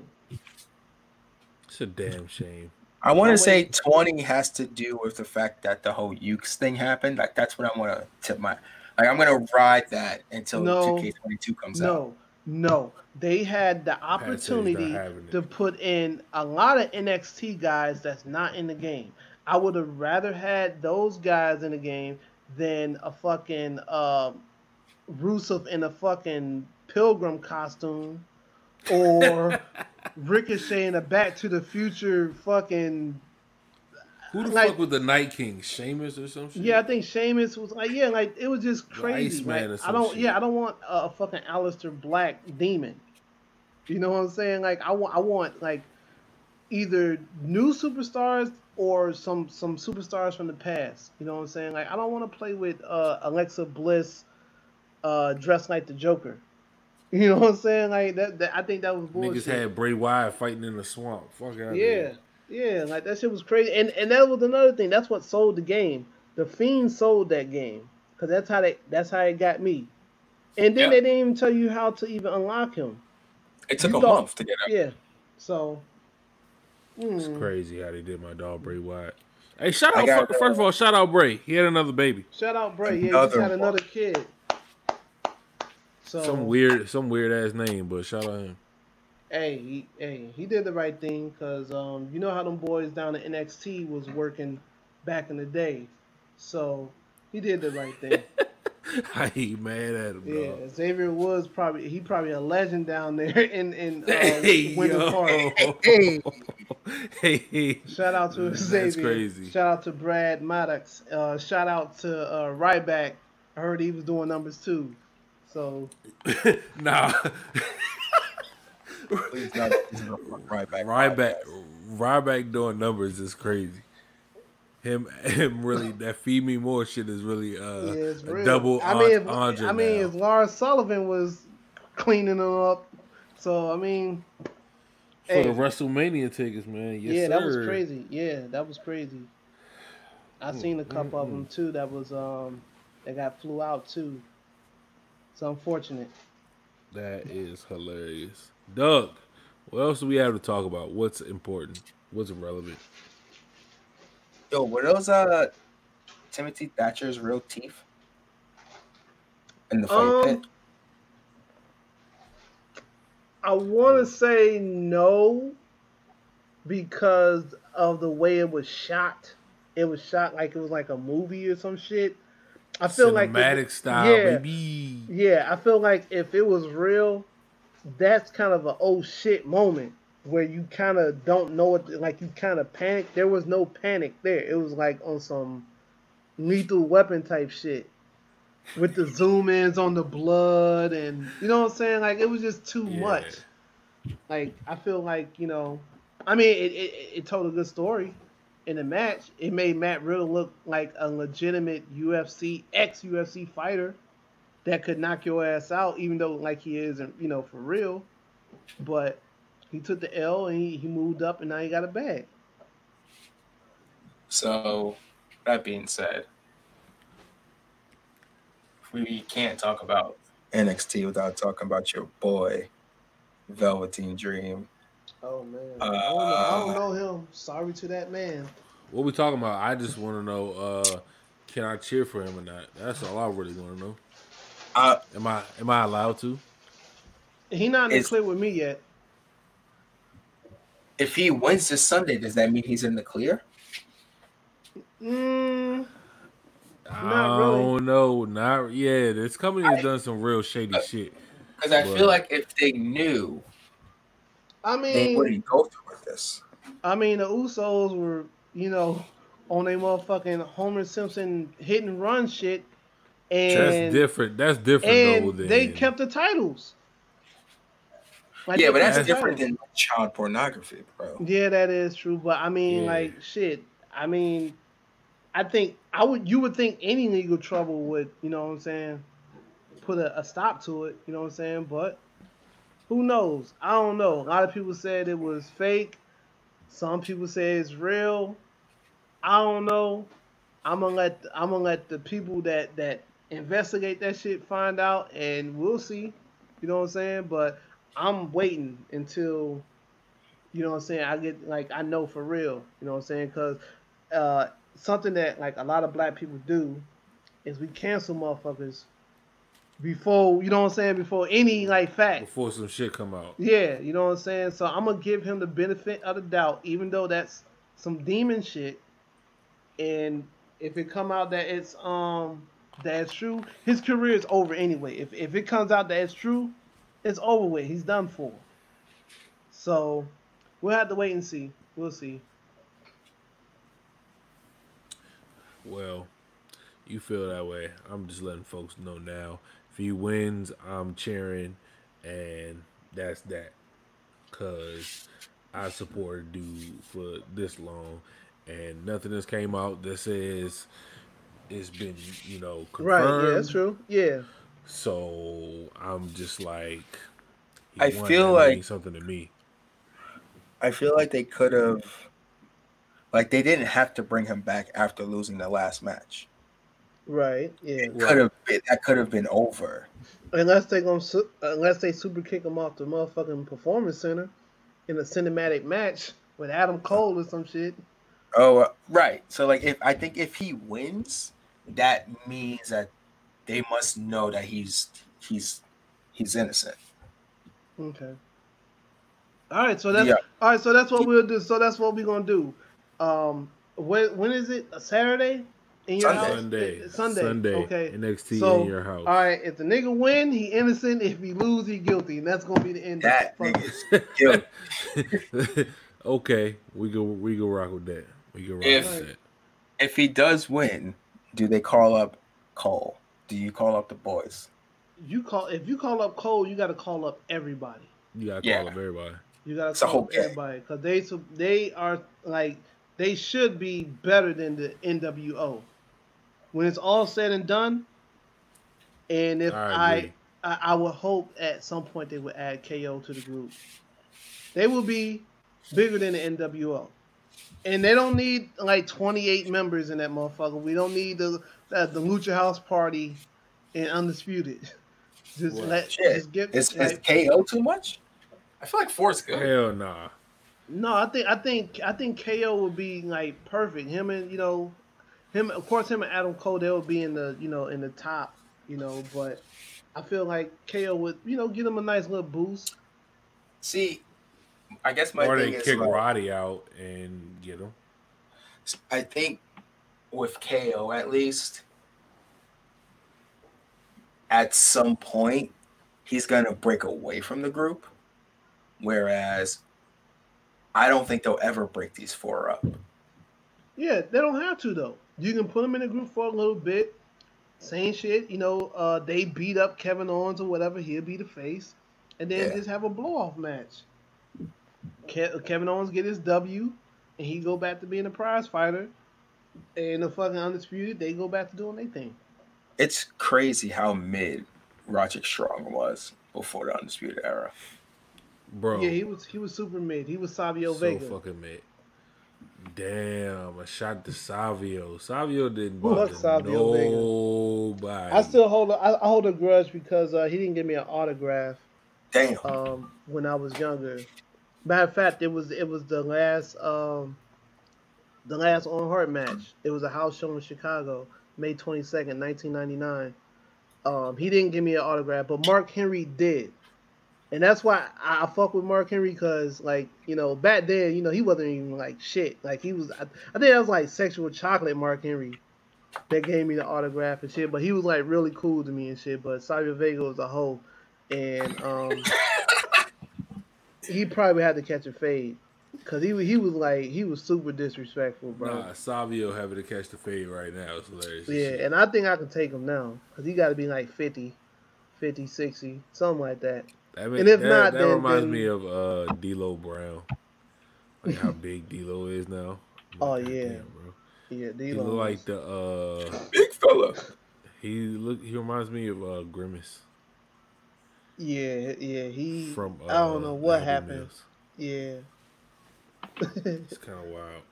It's a damn shame. I want to say wait. 20 has to do with the fact that the whole Ukes thing happened. Like that's what I want to tip my. Like I'm gonna ride that until No. 2K22 comes out. No, no. They had the Pat said he's not opportunity to put in a lot of NXT guys that's not in the game. I would have rather had those guys in the game than a fucking um, Rusev in a fucking pilgrim costume or Ricochet in a Back to the Future fucking Who the Like- fuck was the Night King? Sheamus or some shit? Yeah, I think Sheamus was like, yeah, like it was just crazy. Like, I don't, shit. yeah, I don't want a, a fucking Aleister Black demon. You know what I'm saying? Like, I want, I want like either new superstars or some some superstars from the past. You know what I'm saying? Like, I don't want to play with uh, Alexa Bliss uh, dressed like the Joker. You know what I'm saying? Like that, that I think that was bullshit. Niggas had Bray Wyatt fighting in the swamp. Fuck out Yeah, yeah, like that shit was crazy, and and that was another thing. That's what sold the game. The Fiend sold that game because that's how they that's how it got me. And then Yeah. they didn't even tell you how to even unlock him. It took You a thought- month to get out. Yeah, so. It's mm, crazy how they did my dog Bray Wyatt. Hey, shout out got, fir- first of all, shout out Bray. He had another baby. Shout out Bray. Yeah, he just had another kid. So Some weird, some weird ass name, but shout out him. Hey, he, hey, he did the right thing because um, you know how them boys down at NXT was working back in the day, so he did the right thing. I ain't mad at him, Yeah, dog. Xavier Woods probably he probably a legend down there in in uh, Hey, Winter. Park. Hey, hey, hey. Shout out to That's Xavier. crazy. Shout out to Brad Maddox. Uh, shout out to uh, Ryback. I heard he was doing numbers too. So nah, please not. please Right back. Ryback, Ryback doing numbers is crazy. Him, him really that feed me more shit is really uh yeah, it's a real. double I mean, if, I mean, now. if Lars Sullivan was cleaning them up, so I mean, for hey, the WrestleMania tickets, man. Yes, yeah, that was crazy. Yeah, that was crazy. I seen a couple of them too. That was um, that got flew out too. It's unfortunate. That is hilarious. Dugg, what else do we have to talk about? What's important? What's relevant? Yo, were those uh Timothy Thatcher's real teeth in the fight Um, pit? I want to say no because of the way it was shot. It was shot like it was like a movie or some shit. I feel like Cinematic style, yeah, baby. Yeah, I feel like if it was real, that's kind of a oh shit moment where you kind of don't know what, like you kind of panic. There was no panic there. It was like on some lethal weapon type shit with the zoom ins on the blood and you know what I'm saying. Like it was just too Yeah. much. Like I feel like you know, I mean, it, it, it told a good story in the match. It made Matt Riddle look like a legitimate UFC ex UFC fighter that could knock your ass out, even though like he isn't, you know, for real. But he took the L and he, he moved up, and now he got a bag. So, that being said, we can't talk about NXT without talking about your boy, Velveteen Dream. Oh man, Uh, I, don't know, I don't know him. Sorry to that man. What we talking about? I just want to know, uh, can I cheer for him or not? That's all I really want to know. Uh, Am I am I allowed to? He not in the It's- clip with me yet. if he wins this Sunday, does that mean he's in the clear? Mm, I Not really. don't know. Not yeah. This company has done some real shady Uh, shit. Because I Right. feel like if they knew, I they mean, wouldn't go through with this. I mean, the Usos were, you know, on a motherfucking Homer Simpson hit and run shit, and That's different. That's different and Than, they kept the titles. Like, yeah, but that's different titles. than child pornography, bro. Yeah, that is true. But I mean, Yeah. like, shit. I mean, I think I would. You would think any legal trouble would, you know what I'm saying, put a, a stop to it. You know what I'm saying? But who knows? I don't know. A lot of people said it was fake. Some people say it's real. I don't know. I'm gonna let I'm gonna let the people that that investigate that shit find out, and we'll see. You know what I'm saying? But I'm waiting until you know what I'm saying. I get like I know for real. You know what I'm saying? Because uh, something that like a lot of black people do is we cancel motherfuckers before you know what I'm saying before any like fact. before some shit come out. Yeah, you know what I'm saying? So I'm gonna give him the benefit of the doubt, even though that's some demon shit. And if it come out that it's um that's true, his career is over anyway. If if it comes out that it's true, it's over with. He's done for. So we'll have to wait and see. We'll see. Well, you feel that way. I'm just letting folks know now. If he wins, I'm cheering, and that's that. Cause I supported dude for this long, and nothing has came out that says it's been, you know, confirmed. Right, yeah, that's true. Yeah. So I'm just like, he I feel like- something to me. I feel like they could have, like, they didn't have to bring him back after losing the last match. Right. Yeah. It could have been that could have been over. Unless they gonna unless they super kick him off the motherfucking performance center in a cinematic match with Adam Cole or some shit. Oh, uh, right. So, like, if I think if he wins, that means that they must know that he's he's he's innocent. Okay. All right, so that's Yeah. all right. So that's what we'll do. So that's what we're gonna do. Um, when when is it? A Saturday in your Sunday. house? Sunday, Sunday. Sunday. Okay. NXT So, in your house. All right. If the nigga win, he innocent. If he lose, he guilty, and that's gonna be the end. That of it. Fuck nigga's guilty. okay, we go we go rock with that. We go rock If- with that. If he does win, do they call up Cole? Do you call up the boys? You call if you call up Cole, you got to call up everybody. You gotta Yeah. call up everybody. You gotta call up gang. everybody because they so they are like they should be better than the NWO. When it's all said and done, and if I I. I, I would hope at some point they would add KO to the group. They will be bigger than the NWO, and they don't need like 28 members in that motherfucker. We don't need the uh, the Lucha House Party and Undisputed. Just Well, let Shit. just give Is, like, is KO too much? I feel like four's good. Hell nah. No, I think I think I think KO would be like perfect. Him and you know, him of course him and Adam Cole they'll be in the you know in the top, you know, but I feel like KO would you know give him a nice little boost. See, I guess my or thing they is kick like, Roddy out and get him. I think with KO at least, at some point, he's gonna break away from the group. Whereas I don't think they'll ever break these four up. Yeah, they don't have to though. You can put them in a group for a little bit, saying shit. You know, uh, they beat up Kevin Owens or whatever. He'll be the face, and then Yeah. just have a blow off match. Ke- Kevin Owens get his W, and he go back to being a prize fighter. And the fucking undisputed, they go back to doing their thing. It's crazy how mid Roderick Strong was before the Undisputed Era. Bro. Yeah, he was he was super mid. He was Savio so Vega. So fucking mid. Damn, a shot to Savio. Savio didn't Fuck bother Savio Vega. nobody. I still hold a, I I hold a grudge because uh, he didn't give me an autograph. Damn. um, when I was younger. Matter of fact, it was it was the last um, the last Owen Hart match. It was a house show in Chicago, May twenty second, nineteen ninety nine. Um, he didn't give me an autograph, but Mark Henry did. And that's why I, I fuck with Mark Henry because, like, you know, back then, you know, he wasn't even like shit. Like, he was, I, I think that was like sexual chocolate Mark Henry that gave me the autograph and shit. But he was like really cool to me and shit. But Savio Vega was a hoe. And um, he probably had to catch a fade. Cause he he was like he was super disrespectful, bro. Nah, Savio having to catch the fade right now. is hilarious. Yeah, and I think I can take him now because he got to be like 50, 50, 60, something like that. That, ma- And if that, not, that then- reminds then- me of uh D'Lo Brown, like how big D'Lo is now. I'm Oh, yeah. "Goddamn, bro. Yeah, He look like the uh Big fella. he look he reminds me of uh Grimace Yeah, yeah. He. from uh, I don't know what Happy happened. Meals. Yeah. It's kind of wild.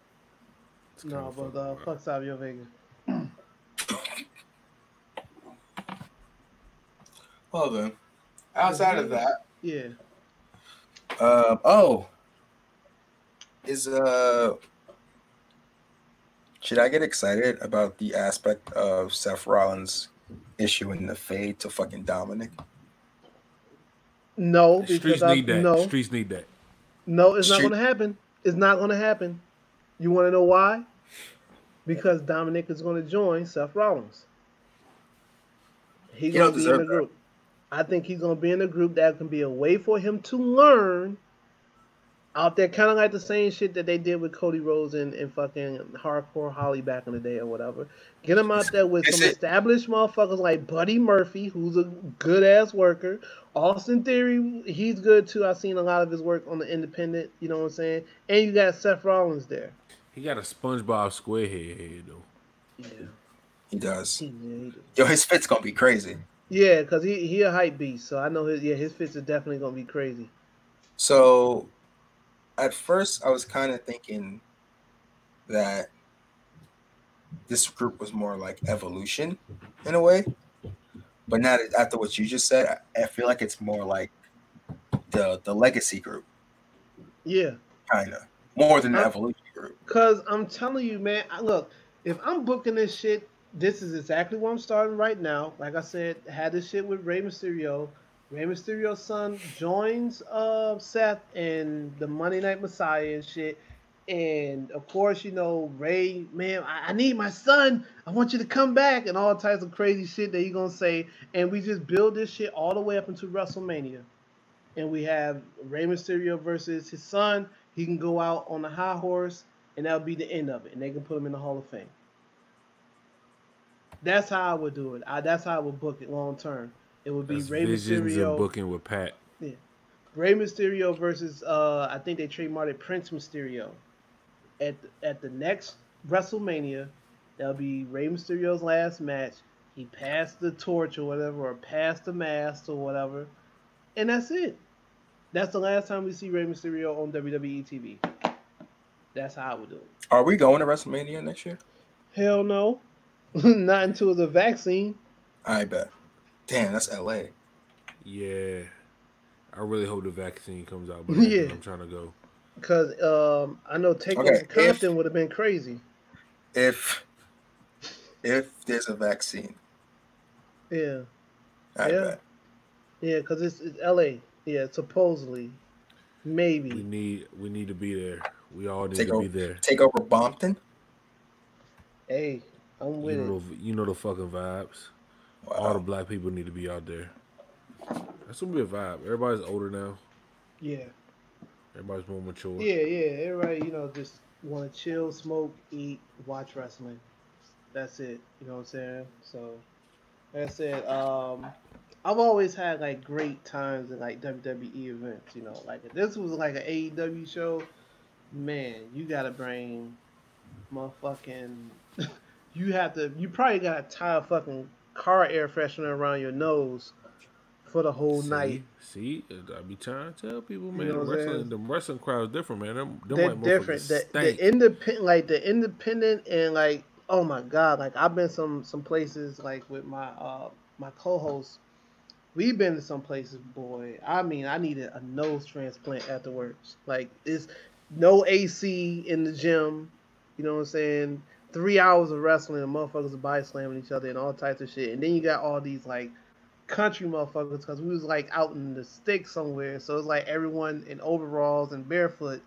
It's no, but fucking uh, wild. fuck Savio Vega. Well then, outside of that, Yeah. uh, oh, is uh, should I get excited about the aspect of Seth Rollins issuing the fade to fucking Dominik? No, The because streets I, need that. no, Streets need that. no, it's not going to happen. It's not going to happen. You want to know why? Because Dominik is going to join Seth Rollins. He's He going to be in deserve the that. Group. I think he's going to be in a group that can be a way for him to learn out there, kind of like the same shit that they did with Cody Rhodes and, and fucking Hardcore Holly back in the day or whatever. Get him out there with Is some it- established motherfuckers like Buddy Murphy, who's a good ass worker. Austin Theory, he's good too. I've seen a lot of his work on the independent, you know what I'm saying? And you got Seth Rollins there. He got a SpongeBob SquareHead head though. Yeah. He does. Yeah, he do. Yo, his fit's gonna be crazy. Yeah, cause he he a hype beast, so I know his yeah his fits are definitely gonna be crazy. So, at first, I was kind of thinking that this group was more like evolution in a way, but now that after what you just said, I, I feel like it's more like the the legacy group, Yeah, kind of more than the evolution group. cause I'm telling you, man. I- Look, if I'm booking this shit, this is exactly where I'm starting right now. Like I said, had this shit with Rey Mysterio. Rey Mysterio's son joins uh Seth and the Monday Night Messiah and shit. And of course, you know, Ray, man, I, I need my son. I want you to come back, and all types of crazy shit that he gonna say. And we just build this shit all the way up into WrestleMania. And we have Rey Mysterio versus his son. He can go out on a high horse, and that'll be the end of it. And they can put him in the Hall of Fame. That's how I would do it. I, that's how I would book it long term. It would be That's Rey visions Mysterio. and booking with Pat. Yeah. Rey Mysterio versus uh I think they trademarked it Prince Mysterio. At at the next WrestleMania, that'll be Rey Mysterio's last match. He passed the torch or whatever, or passed the mask or whatever, and that's it. That's the last time we see Rey Mysterio on WWE TV. That's how I would do it. Are we going to WrestleMania next year? Hell no, not until the vaccine. I bet. Damn, that's LA. Yeah. I really hope the vaccine comes out. But Yeah. I'm trying to go. Cause um I know taking Okay, Compton would have been crazy. If if there's a vaccine, Yeah. I Yeah. bet. Yeah, because it's, it's L.A. Yeah, supposedly, Maybe. We need we need to be there. We all need Take to over, be there. take over Bompton. Hey, I'm with You it. know, the, you know the fucking vibes. Wow. All the black people need to be out there. That's gonna be a vibe. Everybody's older now. Yeah, Everybody's more mature. yeah, yeah. Everybody, you know, just want to chill, smoke, eat, watch wrestling. That's it. You know what I'm saying? So, like I said, um, I've always had like great times at like WWE events. You know, like if this was like an AEW show, man, you gotta bring motherfucking. you have to. You probably gotta tie a fucking car air freshener around your nose for the whole see, night. See, I be trying to tell people, man. know the wrestling, the wrestling crowd is different, man. Them, them They're different. The, the independent, like the independent, and like oh my god, like I've been some some places like with my uh my co-host. We've been to some places, boy. I mean, I needed a nose transplant afterwards. Like it's no AC in the gym. You know what I'm saying? Three hours of wrestling, and motherfuckers are body slamming each other and all types of shit. And then you got all these like country motherfuckers because we was like out in the sticks somewhere. So it's like everyone in overalls and barefoot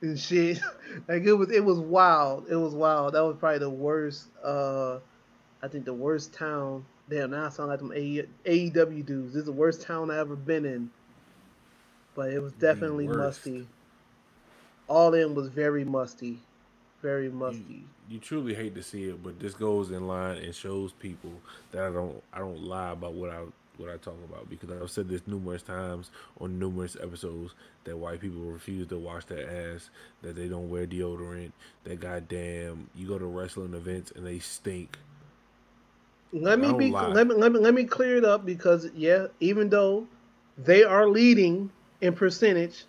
and shit. like it was it was wild. It was wild. That was probably the worst. Uh, I think the worst town. Damn, now I sound like them AEW dudes. This is the worst town I ever been in. But it was definitely musty. All in was very musty, very musty. You, you, truly hate to see it, but this goes in line and shows people that I don't I don't lie about what I what I talk about because I've said this numerous times on numerous episodes that white people refuse to wash their ass, that they don't wear deodorant, that goddamn you go to wrestling events and they stink. Let me be lie. let me let me let me clear it up because yeah, even though they are leading in percentage,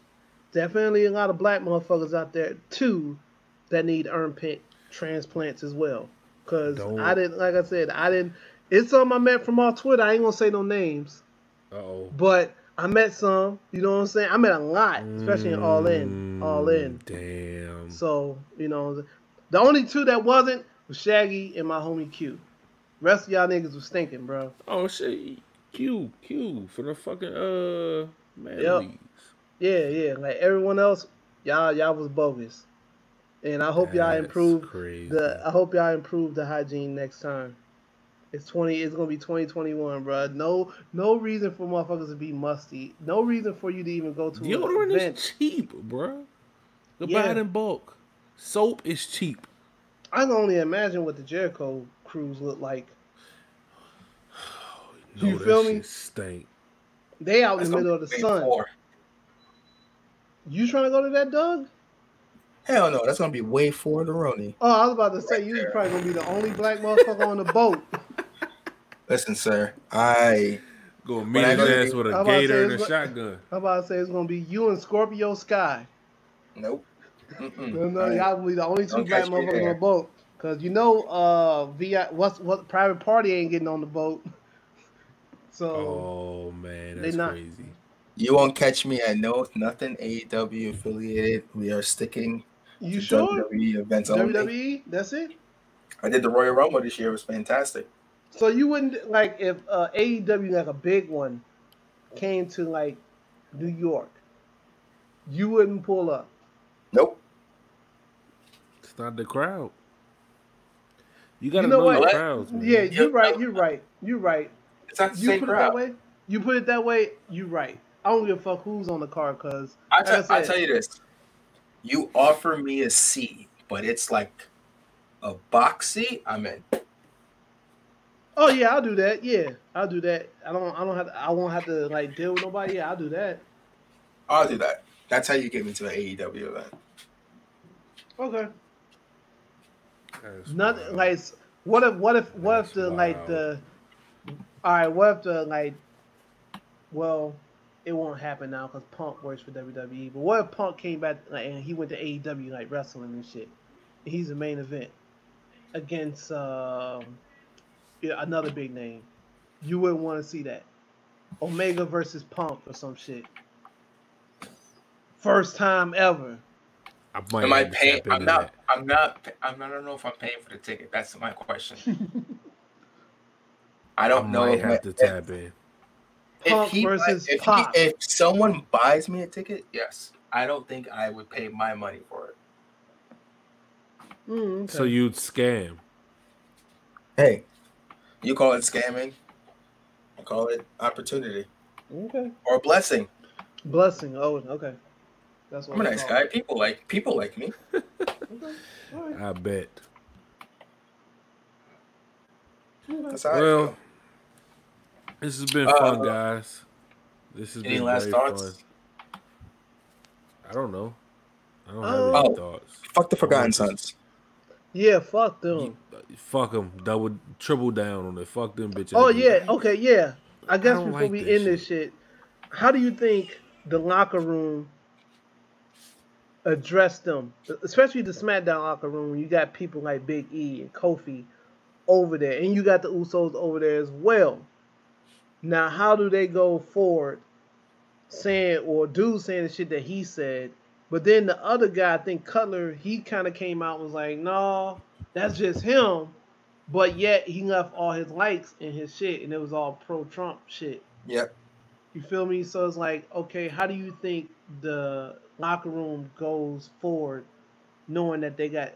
definitely a lot of black motherfuckers out there too that need armpit transplants as well. Cause don't. I didn't like I said, I didn't it's some I met from our Twitter. I ain't gonna say no names. oh. But I met some. You know what I'm saying? I met a lot, especially in All In. All In. Damn. So you know, the only two that wasn't was Shaggy and my homie Q. Rest of y'all niggas was stinking, bro. Oh shit, Q Q for the fucking uh man yep. Yeah, yeah. Like everyone else, y'all y'all was bogus. And I hope That's y'all improve crazy. the. I hope y'all improve the hygiene next time. It's twenty. It's gonna be twenty twenty one, bro. No, no reason for motherfuckers to be musty. No reason for you to even go to deodorant is cheap, bro. The yeah. buy it in bulk. Soap is cheap. I can only imagine what the Jericho Cruise look like. no, you feel me? Stink. They out That's in the middle of the sun. Four. You trying to go to that, Dugg? Hell no, that's gonna be way for the Roni. Oh, I was about to say right you probably gonna be the only black motherfucker on the boat. Listen, sir, I go meet his ass with a gator and a shotgun. I'm about to say it's gonna be you and Scorpio Sky. Nope. No, no, y'all gonna be the only two black motherfuckers on the boat. Cause you know, uh, VI, what's what private party ain't getting on the boat. So, oh man, that's not, crazy. You won't catch me at no nothing AEW affiliated. We are sticking. You sure? WWE events WWE, only. That's it. I did the Royal Rumble this year. It was fantastic. So you wouldn't like if uh, AEW like a big one came to like New York, you wouldn't pull up. Nope. It's not the crowd. You gotta you know, know the crowds. Man. Yeah, you're right. You're right. You're right. It's not the you same put crowd. It that way. You put it that way. You're right. I don't give a fuck who's on the card because I, t- I, I tell you this: you offer me a seat, but it's like a box seat. I'm in. Oh yeah, I'll do that. Yeah, I'll do that. I don't. I don't have. To, I won't have to like deal with nobody. Yeah, I'll do that. I'll do that. That's how you get me to an AEW event. Okay. Nothing like. What if? What if? What That's if the wild. like the? All right. What if the like? Well, it won't happen now because Punk works for WWE. But what if Punk came back like, and he went to AEW like wrestling and shit? He's the main event against. Uh, yeah, another big name. You wouldn't want to see that. Omega versus Punk or some shit. First time ever. I Am I paying? I'm not. I'm not. I'm not. I don't know if I'm paying for the ticket. That's my question. I don't I know. Might have to tap in. If he, versus if, He, if someone buys me a ticket, yes. I don't think I would pay my money for it. Mm, okay. So you'd scam. Hey, you call it scamming. I call it opportunity. Okay. Or blessing. Blessing. Oh, okay. That's what I'm a nice guy. People like people like me. okay. right. I bet. That's how well, this has been uh, fun, guys. This has any been last thoughts? Fun. I don't know. I don't have uh, any oh, thoughts. Fuck the Forgotten Sons. Yeah, fuck them. Fuck them. Double, triple down on it. Fuck them bitches. Oh yeah. Okay. Yeah. I guess I before like we end shit. this shit, how do you think the locker room addressed them, especially the SmackDown locker room? You got people like Big E and Kofi over there, and you got the Usos over there as well. Now, how do they go forward saying or do saying the shit that he said? But then the other guy, I think Cutler, he kind of came out and was like, no, that's just him. but yet he left all his likes in his shit, and it was all pro Trump shit. Yep. You feel me? So it's like, okay, how do you think the locker room goes forward, knowing that they got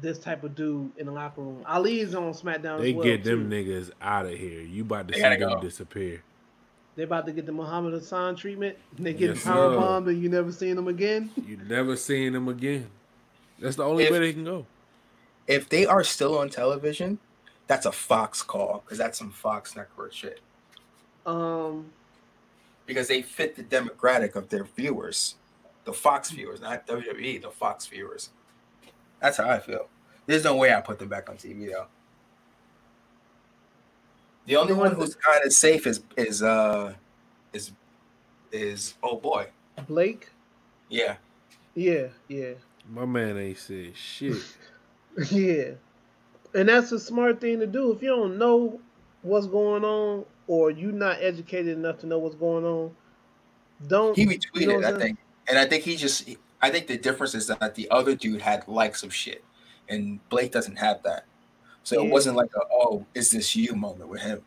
this type of dude in the locker room? Ali's on SmackDown. They as well, get them too. niggas out of here. You about to They see them go. disappear. They about to get the Muhammad Hassan treatment. They get Yes, power sir. bombed, and you never seen them again. You never seeing them again. That's the only If- way they can go. If they are still on television, that's a Fox call because that's some Fox network shit. Um, Because they fit the demographic of their viewers, the Fox viewers, not WWE, the Fox viewers. That's how I feel. There's no way I put them back on TV though. The only one who's kind of safe is is uh is is oh boy, Blake. yeah. Yeah, yeah. My man ain't said shit. Yeah. And that's a smart thing to do. If you don't know what's going on or you're not educated enough to know what's going on, don't He retweeted, you know I'm I saying? think, and I think he just. I think the difference is that the other dude had likes of shit, and Blake doesn't have that. So Yeah. it wasn't like a "oh, is this you" moment with him.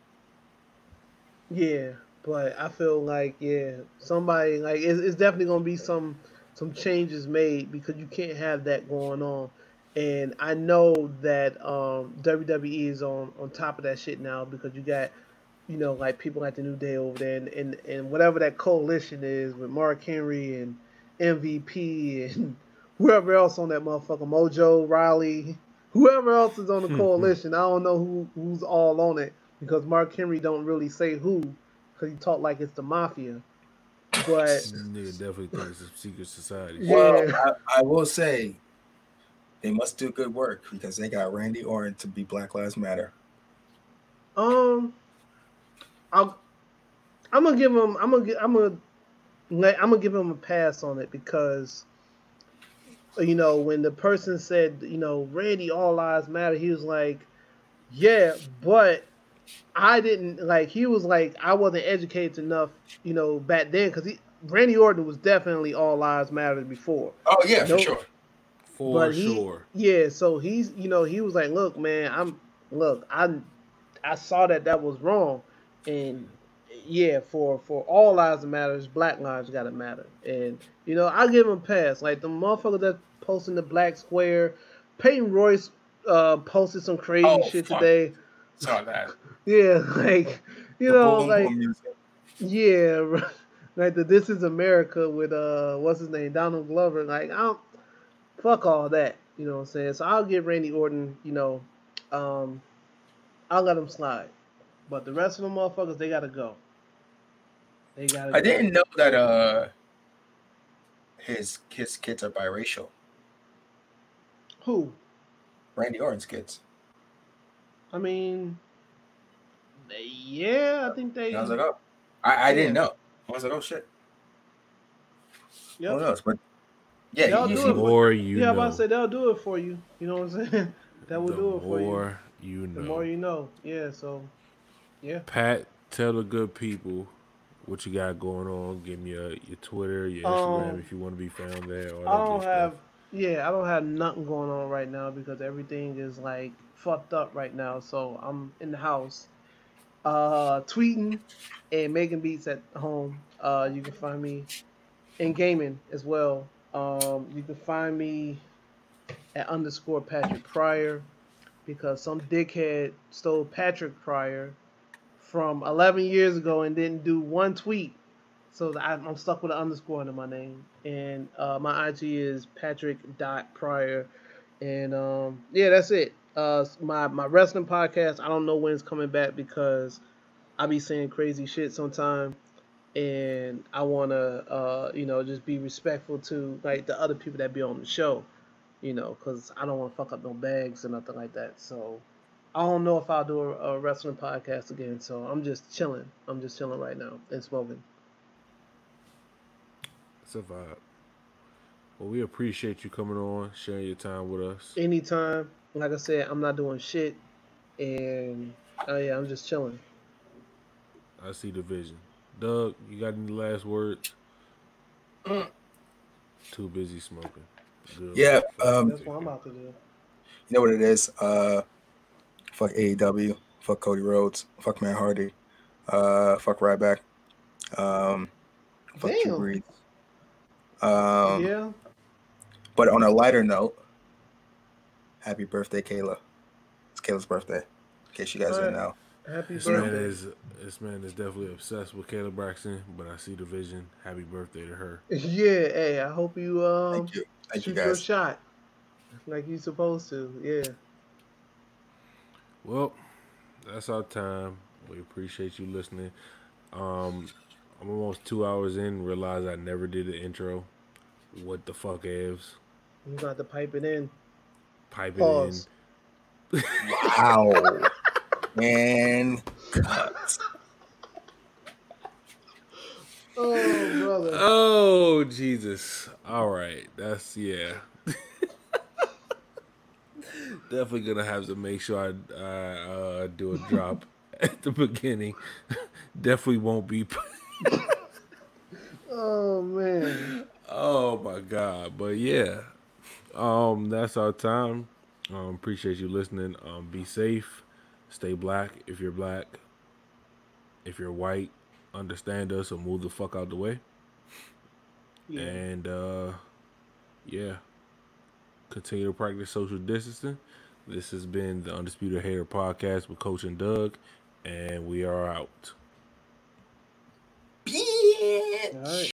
Yeah, but I feel like yeah, somebody like it's, it's definitely gonna be some some changes made because you can't have that going on. And I know that um, WWE is on on top of that shit now because you got you know like people like the New Day over there and and, and whatever that coalition is with Mark Henry and MVP and whoever else on that motherfucker Mojo Rawley. Whoever else is on the coalition, I don't know who who's all on it because Mark Henry don't really say who because he talk like it's the mafia. But Nigga definitely thinks it's a secret society. Yeah. I, I will say they must do good work because they got Randy Orton to be Black Lives Matter. um, I'm I'm gonna give him I'm gonna I'm gonna let I'm gonna give him a pass on it because you know when the person said you know Randy all lives matter he was like yeah but I didn't like he was like I wasn't educated enough you know back then because he Randy Orton was definitely all lives matter before Oh yeah, for sure. For But he- sure. Yeah, so he's you know he was like, look, man, I'm look, I I saw that that was wrong, and yeah, for for all lives that matters, black lives gotta matter, and you know I give them a pass. Like the motherfucker that posting the black square, Peyton Royce uh posted some crazy Oh, shit fuck. today. Saw that. Yeah, like you The know, boom, like boom yeah, like the This Is America with uh, what's his name, Donald Glover. Like, I don't fuck all that. You know what I'm saying? So I'll give Randy Orton. You know, um, I'll let him slide. But the rest of them motherfuckers, they gotta go. They gotta. I go. didn't know that uh his his kids are biracial. Who? Randy Orton's kids. I mean, they, yeah, I think they. I was like, oh, I, I didn't know. I was like, oh shit. Yep. Who knows? But yeah, Y'all you, do you- it. The more you yeah, I'm know. about to say they'll do it for you. You know what I'm saying? that will the do it for you. more you know. The more you know. Yeah. So. Yeah. Pat, tell the good people what you got going on. Give me your, your Twitter, your Instagram Um, if you want to be found there. I don't have, stuff. yeah, I don't have nothing going on right now because everything is like fucked up right now. So I'm in the house, uh, tweeting and making beats at home. Uh, you can find me in gaming as well. Um, you can find me at underscore Patrick Pryor because some dickhead stole Patrick Pryor from 11 years ago and didn't do one tweet. So I'm stuck with an underscore under my name, and uh, my IG is Patrick dot Pryor, and um, yeah, that's it. Uh, my my wrestling podcast. I don't know when it's coming back because I be saying crazy shit sometime, and I wanna uh, you know just be respectful to like the other people that be on the show, you know, because I don't want to fuck up no bags or nothing like that. So I don't know if I'll do a, a wrestling podcast again. So I'm just chilling. I'm just chilling right now and smoking. It's a vibe. Well, we appreciate you coming on, sharing your time with us. anytime. Like I said, I'm not doing shit, and oh yeah, I'm just chilling. I see the vision. Dugg, you got any last words? Too busy smoking. Good. yeah. Um, That's what I'm about to do. you know what it is. Uh, Fuck AEW. Fuck Cody Rhodes. Fuck Matt Hardy. Uh, fuck Ryback. Um, fuck Drew Damn. Brees. Um, yeah. But on a lighter note, happy birthday, Kayla. It's Kayla's birthday. In case you guys didn't know. Happy This man birthday. is this man is definitely obsessed with Kayla Braxton, but I see the vision. Happy birthday to her. Yeah, hey, I hope you um Thank you. Thank you shoot your shot like you supposed to. Yeah. Well, that's our time. We appreciate you listening. Um, I'm almost two hours in. Realize I never did the intro. What the fuck, Evs? You got to pipe it in. Pipe it Pause. Wow. Man, cut. Oh brother. Oh Jesus! All right, that's yeah. Definitely gonna have to make sure I, I uh, do a drop at the beginning. Definitely won't be. Oh man. Oh my god! But yeah, um, that's our time. Um, appreciate you listening. Um, be safe. Stay black if you're black. If you're white, understand us or move the fuck out the way. Yeah. And uh, yeah, continue to practice social distancing. This has been the Undisputed Hater podcast with Coach and Dugg, and we are out. Bitch. All right.